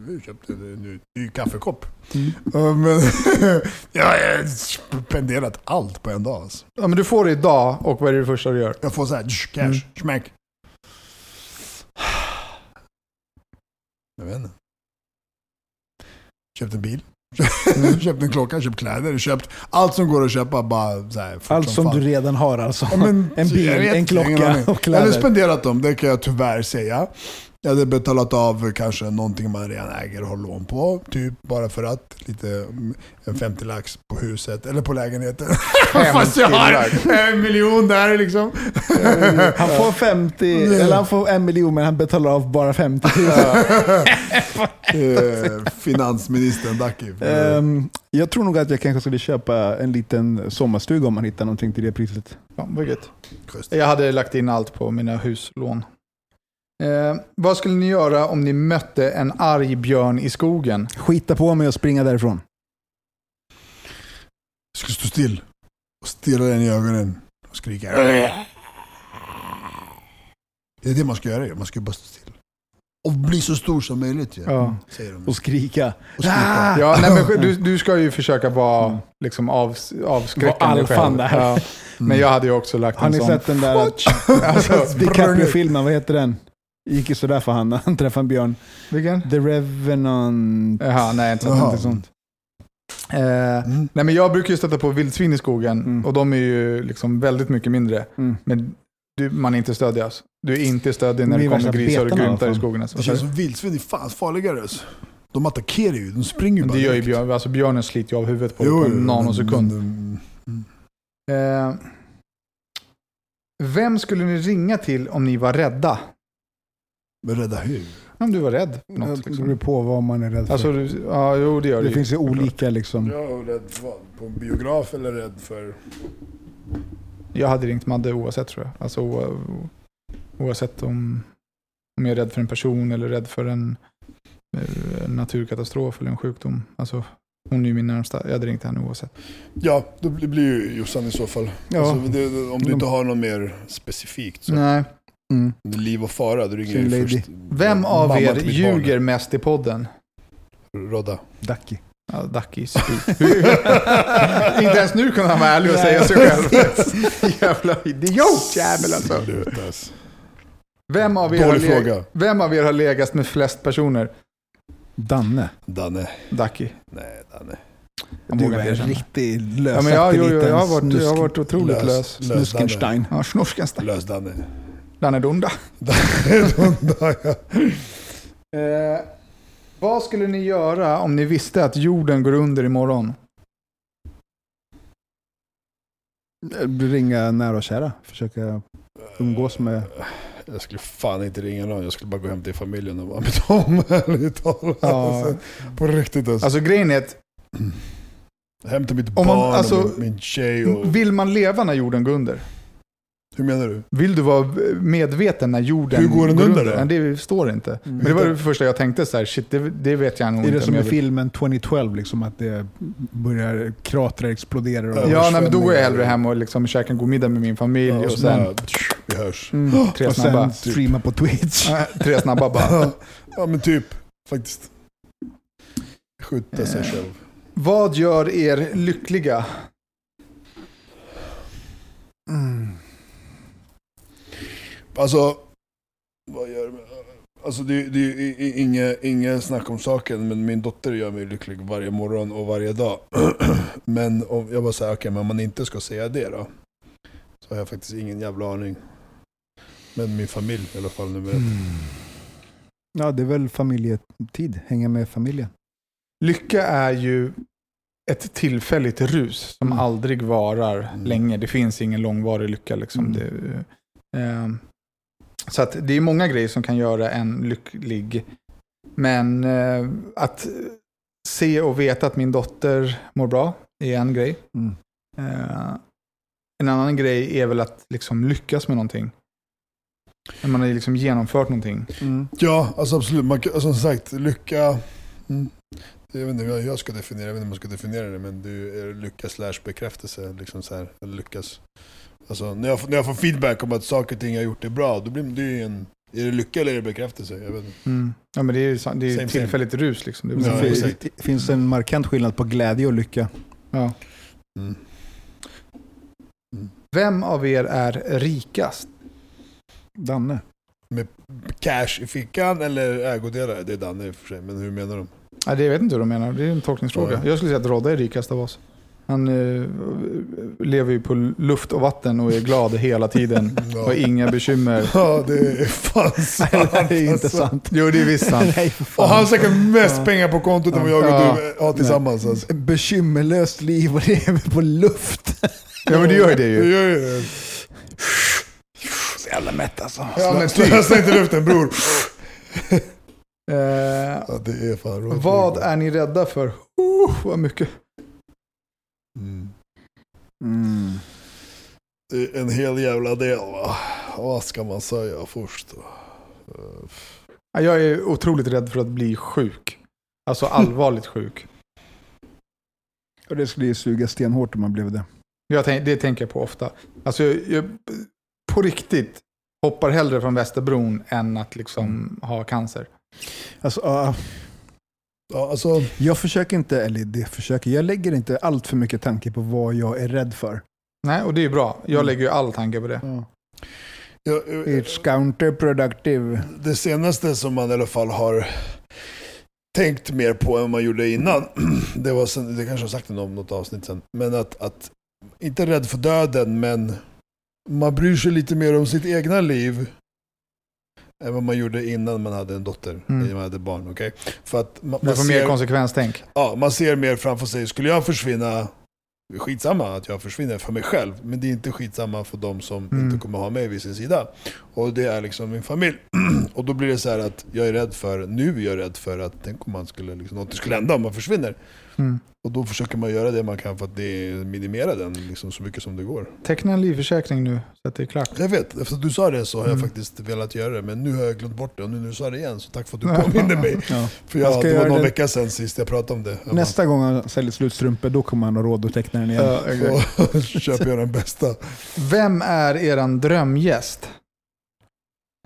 vi köpte en ny, ny kaffekopp. Ja, men (laughs) jag har spenderat allt på en dag. Alltså. Ja, men du får det idag och vad är det första du gör? Jag får så här tsch, cash, Mm. smack. Jag vet inte. Köpt en bil. (laughs) köpt en klocka, köpt kläder, köpt allt som går att köpa bara så här, Allt som fan. du redan har alltså. Ja, men, En bil, jag en jag klocka och Jag hade kläder. spenderat dem, det kan jag tyvärr säga. Jag hade betalat av kanske någonting man redan äger och har lån på. Typ bara för att. Lite, en 50 lax på huset, eller på lägenheten. (laughs) Fast jag har en miljon där liksom. (laughs) Han får 50, eller han får en miljon men han betalar av bara 50 000. (laughs) Eh, Finansministern Ducky. Ehm, jag tror nog att jag kanske skulle köpa en liten sommarstuga om man hittar någonting till det priset. Ja, vad gött. Jag hade lagt in allt på mina huslån. Eh, vad skulle ni göra om ni mötte en arg björn i skogen? Skita på mig och springa därifrån. Jag ska stå still och stirra den i ögonen och skrika. Det är det man ska göra. Man ska bara stå still. Och bli så stor som möjligt ju. Ja. Säger de. Och skrika. Och skrika. Ja, nej, men (laughs) du, du ska ju försöka vara liksom, av, avskräckande Var alfan där. Ja. Men jag hade ju också lagt Har en ni sån. sett den där (laughs) Alltså, DiCaprio-filmen? Vad heter den? Gick ju sådär för han när (laughs) han träffade en björn. Vilken? The Revenant. Jaha, nej inte sånt. Jaha. Inte sånt. Eh, Nej men jag brukar ju stöta på vildsvin i skogen Mm. och de är ju liksom väldigt mycket mindre. Mm. Men du, man är inte stöddig alltså. Du är inte stöddig när är det kommer grisar och grymtar i fan. skogen. Alltså. Det känns som vildsvin är fan farligare. Alltså. De attackerar ju, de springer ju Men bara det gör ju björn, alltså björnen sliter ju av huvudet på, Jo, på en nanosekund. men- men- Eh, vem skulle ni ringa till om ni var rädda? Men rädda hur? Om du var rädd för Det något. beror Liksom. på vad man är rädd för. Alltså, du, ja, jo det gör det, det finns ju olika liksom. Jag är rädd för vad? På en biograf eller rädd för... Jag hade ringt Madde oavsett tror jag. Alltså o- oavsett om, om jag är rädd för en person eller rädd för en, eh, en naturkatastrof eller en sjukdom. Alltså, hon är ju min närmsta. Jag hade ringt henne oavsett. Ja, då blir ju Jossan i så fall. Ja. Alltså, det, det- om du inte har något mer specifikt så. Nej. Mm. Liv och fara, då ringer jag ju först. Vem av mamma er till mitt ljuger mest i podden? barn. Rodda. Ducky. Ja, Ducky. (laughs) (laughs) Inte ens nu kunde han vara ärlig och säga sig själv. (laughs) Jävla idiot jävel alltså. Alltså. Vem av, er har Dålig leg- fråga. vem av er har legat med flest personer? Danne. Danne. Ducky. Nej, Danne. Jag Du vågar är inte en erkänna. riktig Ja, lösaktig men jag, jo, jo, liten jag, har varit, jag har varit otroligt lös. lös. Lös Snuskenstein. Ja, Snorskenstein. Lös Danne. Danne Dunda. Danne, ja. Eh, vad skulle ni göra om ni visste att jorden går under imorgon? Ringa nära och kära. Försöka umgås med... Jag skulle fan inte ringa någon. Jag skulle bara gå hem till familjen och vara med dem. (laughs) Ärligt talat. Ja. Alltså, på riktigt alltså. Alltså grejen är att, Hem till mitt Om man- barn alltså, och min, min tjej. Och, vill man leva när jorden går under? Hur menar du? Vill du vara medveten när jorden Hur går den under då? Nej, det står inte. Men det var det första jag tänkte, så här, shit, det, det vet jag nog Är inte. det som om i filmen 2012, liksom, att det börjar kratrar exploderar? Och, Ja. Ja, nej, men då går jag hellre hem och liksom käkar en god middag med min familj Ja, och så sen vi hörs. mm, (gasps) tre och snabba. sen streama på Twitch. (laughs) tre snabba bara. (laughs) Ja men typ, faktiskt. Skjuta sig Eh. själv. Vad gör er lyckliga? Mm. Alltså, vad gör Alltså det, det är ju i- i- inga, inga snack om saken, men min dotter gör mig lycklig varje morgon och varje dag. (clears throat) men om jag bara säger, okej, men om man inte ska säga det då? Så har jag faktiskt ingen jävla aning. Men min familj i alla fall nummer ett. Mm. Ja, det är väl familjetid. Hänga med familjen. Lycka är ju ett tillfälligt rus som Mm. aldrig varar Mm. länge. Det finns ingen långvarig lycka. Liksom. Mm. Det, eh, så att det är många grejer som kan göra en lycklig. Men eh, att se och veta att min dotter mår bra är en grej. Mm. Eh, en annan grej är väl att liksom lyckas med någonting. När man har liksom genomfört någonting. Mm. Ja, alltså absolut. Man, kan- alltså, som sagt, lycka... Mm. Jag vet inte hur jag ska definiera, jag vet inte om man ska definiera det, men det är lycka slash bekräftelse. Liksom så här, eller lyckas. Alltså, när, jag, får- när jag får feedback om att saker och ting jag har gjort är bra, då blir det ju en... Är det lycka eller är det bekräftelse? Jag vet inte. Mm. Ja, men det är ju det är Same, same. tillfälligt rus. Liksom. Det är Ja, väl- det finns en markant skillnad på glädje och lycka. ja. Mm. Vem av er är rikast? Danne. Cash i fickan eller ägodelar? Det är Danne i och för sig, men hur menar de? Ja, det jag vet inte hur de menar. Det är en tolkningsfråga. Ja. Jag skulle säga att Rodde är rikast av oss. Han eh, lever ju på luft och vatten och är glad hela tiden. (laughs) Ja. Och inga bekymmer. Ja, det är fan (laughs) sant. det är inte alltså. sant. Jo, det är visst sant. (laughs) Nej, Och han har säkert mest pengar på kontot än vad jag och Ja. du har tillsammans. Alltså. Bekymmerlöst liv och lever på luft. Ja, men det gör ju det Det ju. gör ju det. Så jävla mätt alltså. Ja, men. Slösa inte luften bror. Eh, Ja, det är fan rått. vad är ni rädda för? Uh, vad mycket. Mm. Mm. Det är en hel jävla del va. Vad ska man säga först Jag är otroligt rädd för att bli sjuk. Alltså (laughs) allvarligt sjuk. Och det skulle ju suga stenhårt om man blev det. Jag tänk, det tänker jag på ofta. Alltså, jag, jag, på riktigt hoppar hellre från Västerbron än att liksom ha cancer. Alltså, ja, Ja, alltså, jag försöker inte, eller det försöker, jag lägger inte allt för mycket tanke på vad jag är rädd för. Nej, och det är bra. Jag Mm. lägger ju all tanke på det. jag, It's counterproductive. det senaste som man i alla fall har tänkt mer på än man gjorde innan, (clears throat) det var sen, det kanske jag har sagt i något, något avsnitt sen, men att, att inte rädd för döden, men man bryr sig lite mer om sitt egna liv än vad man gjorde innan man hade en dotter, Mm. innan man hade barn. okej? För att man, man, får mer ser, konsekvenstänk. ja, man ser mer framför sig, skulle jag försvinna, skitsamma att jag försvinner för mig själv, men det är inte skitsamma för de som Mm. inte kommer ha mig vid sin sida. Och det är liksom min familj. (clears throat) och då blir det så här att jag är rädd för, nu är jag rädd för att tänk om man skulle, liksom, något skulle hända om man försvinner. Mm. Och då försöker man göra det man kan för att det minimera den liksom, så mycket som det går. Teckna en livförsäkring nu så att det är klart. Jag vet, efter att du sa det så har jag Mm. faktiskt velat göra det, men nu har jag glömt bort det och nu när du sa det igen så tack för att du (laughs) påminner mig. (laughs) Ja. För Jag jag, det var någon det- vecka sedan sist jag pratade om det. Nästa gång han säljer slut strumpor, då kommer han ha råd att teckna den igen. Ja, exakt. (laughs) köper jag den bästa. Vem är eran drömgäst?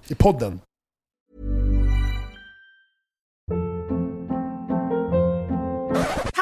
I podden.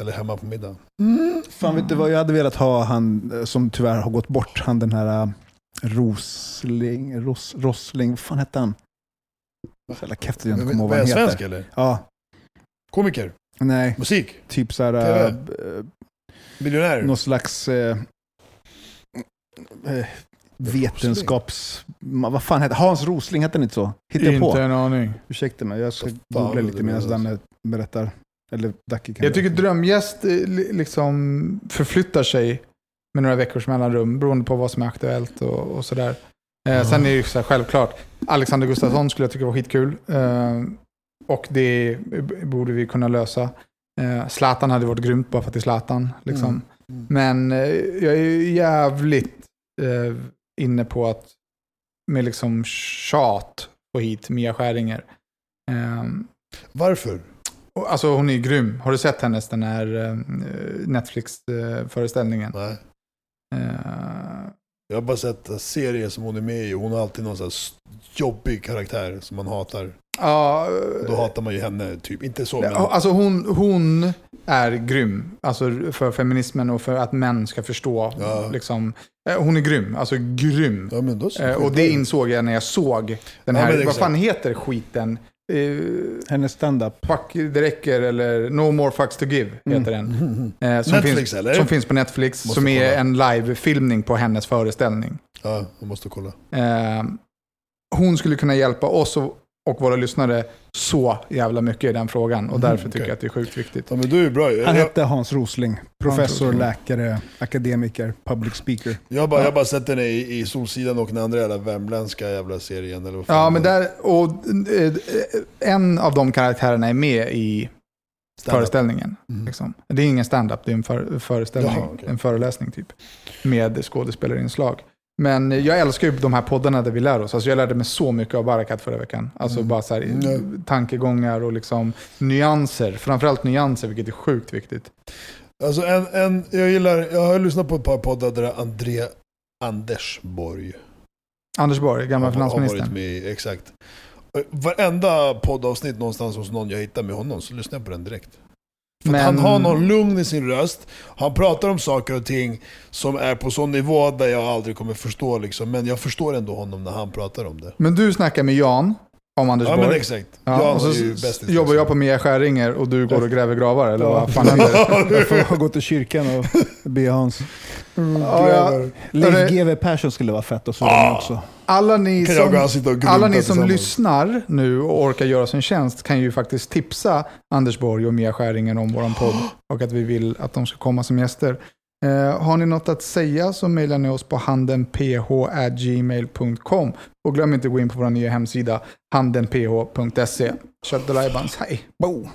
Eller hemma på middag. Fan vet du vad jag hade velat ha han eh, som tyvärr har gått bort, han den här uh, Rosling, Ros, Rosling, vad fan hette han? Så jävla keft att jag inte kommer ihåg vad han svensk heter. eller? Ja, Komiker? nej, Musik? typ så här, uh, Miljonär? någon slags eh, eh, vetenskaps... Vad fan heter Hans Rosling, hette han inte så? Hittar jag inte på? en aning. Ursäkta mig, jag ska googla lite medan. Danne berättar. Eller Dacke kan Jag tycker drömgäst eh, li- liksom förflyttar sig med några veckors mellanrum beroende på vad som är aktuellt och, och sådär. Eh, sen är det ju så här, självklart, Alexander Gustafsson skulle jag tycka var skitkul. Eh, och det borde vi kunna lösa. Eh, Zlatan hade varit grymt bara för att det är Zlatan. Liksom. Mm. Mm. Men eh, jag är jävligt eh, inne på att med liksom tjat få hit Mia Skäringer. Eh, Varför? Alltså hon är ju grym. Har du sett hennes den här eh, Netflix-föreställningen? Nej. Eh, Jag har bara sett en serie som hon är med i. Hon har alltid någon sån jobbig karaktär som man hatar. ja, Då hatar man ju henne, typ. Inte så, men... Ja, Alltså hon, hon är grym. Alltså för feminismen och för att män ska förstå. Ja. Liksom, eh, hon är grym. Alltså grym. Ja, men då så. Och det insåg jag när jag såg den Ja, här, men vad fan heter skiten? Eh, Hennes stand-up. Fuck, det räcker eller No more fucks to give heter den. (laughs) Eh, som Netflix, finns, eller? Som finns på Netflix. Måste som är kolla. en live-filmning på hennes föreställning. Ja, jag måste kolla. Eh, hon skulle kunna hjälpa oss och, och våra lyssnare så jävla mycket i den frågan. Och därför tycker okej. jag att det är sjukt viktigt. Ja, men du är bra. Han hette Hans Rosling. Professor, Rosling. läkare, akademiker, public speaker. jag, har bara, jag har bara sett henne i, i Solsidan och den andra jävla värmländska jävla serien. Eller vad fan Ja, men där, och eh, en av de karaktärerna är med i Stand-up. föreställningen. Mm. Liksom. Det är ingen stand-up, det är en för, föreställning, Jaha, okej. en föreläsning typ. Med skådespelarinslag. Men jag älskar ju de här poddarna där vi lär oss. Alltså jag lärde mig så mycket av Barakat förra veckan. Alltså bara så här, Mm. tankegångar och liksom nyanser. Framförallt nyanser, vilket är sjukt viktigt. Alltså en, en, jag gillar, jag har lyssnat på ett par poddar där André Andersborg Anders Borg, gamla har, har varit finansministern. med. Exakt. Varenda poddavsnitt någonstans hos någon jag hittar med honom så lyssnar jag på den direkt. För Men- att han har någon lugn i sin röst. Han pratar om saker och ting som är på sån nivå där jag aldrig kommer förstå. Liksom. Men jag förstår ändå honom när han pratar om det. Men du snackar med Jan om Anders Ja Borg. men exakt. Ja, Jan och så är ju bäst jobbar jag på Mia Skäringer och du går och gräver gravar, eller Ja. vad fan händer? (laughs) Jag får gå till kyrkan och be Hans. Ja, ja. Leif GW Persson skulle vara fett och så Ah. också. Alla ni som, alla ni som lyssnar nu och orkar göra sin tjänst kan ju faktiskt tipsa Anders Borg och Mia Skäringer om våran podd (gasps) och att vi vill att de ska komma som gäster. Eh, har ni något att säga så mejlar ni oss på handenph.gmail.com och glöm inte att gå in på vår nya hemsida handenph.se. Kött och lajbans, hej! Bo.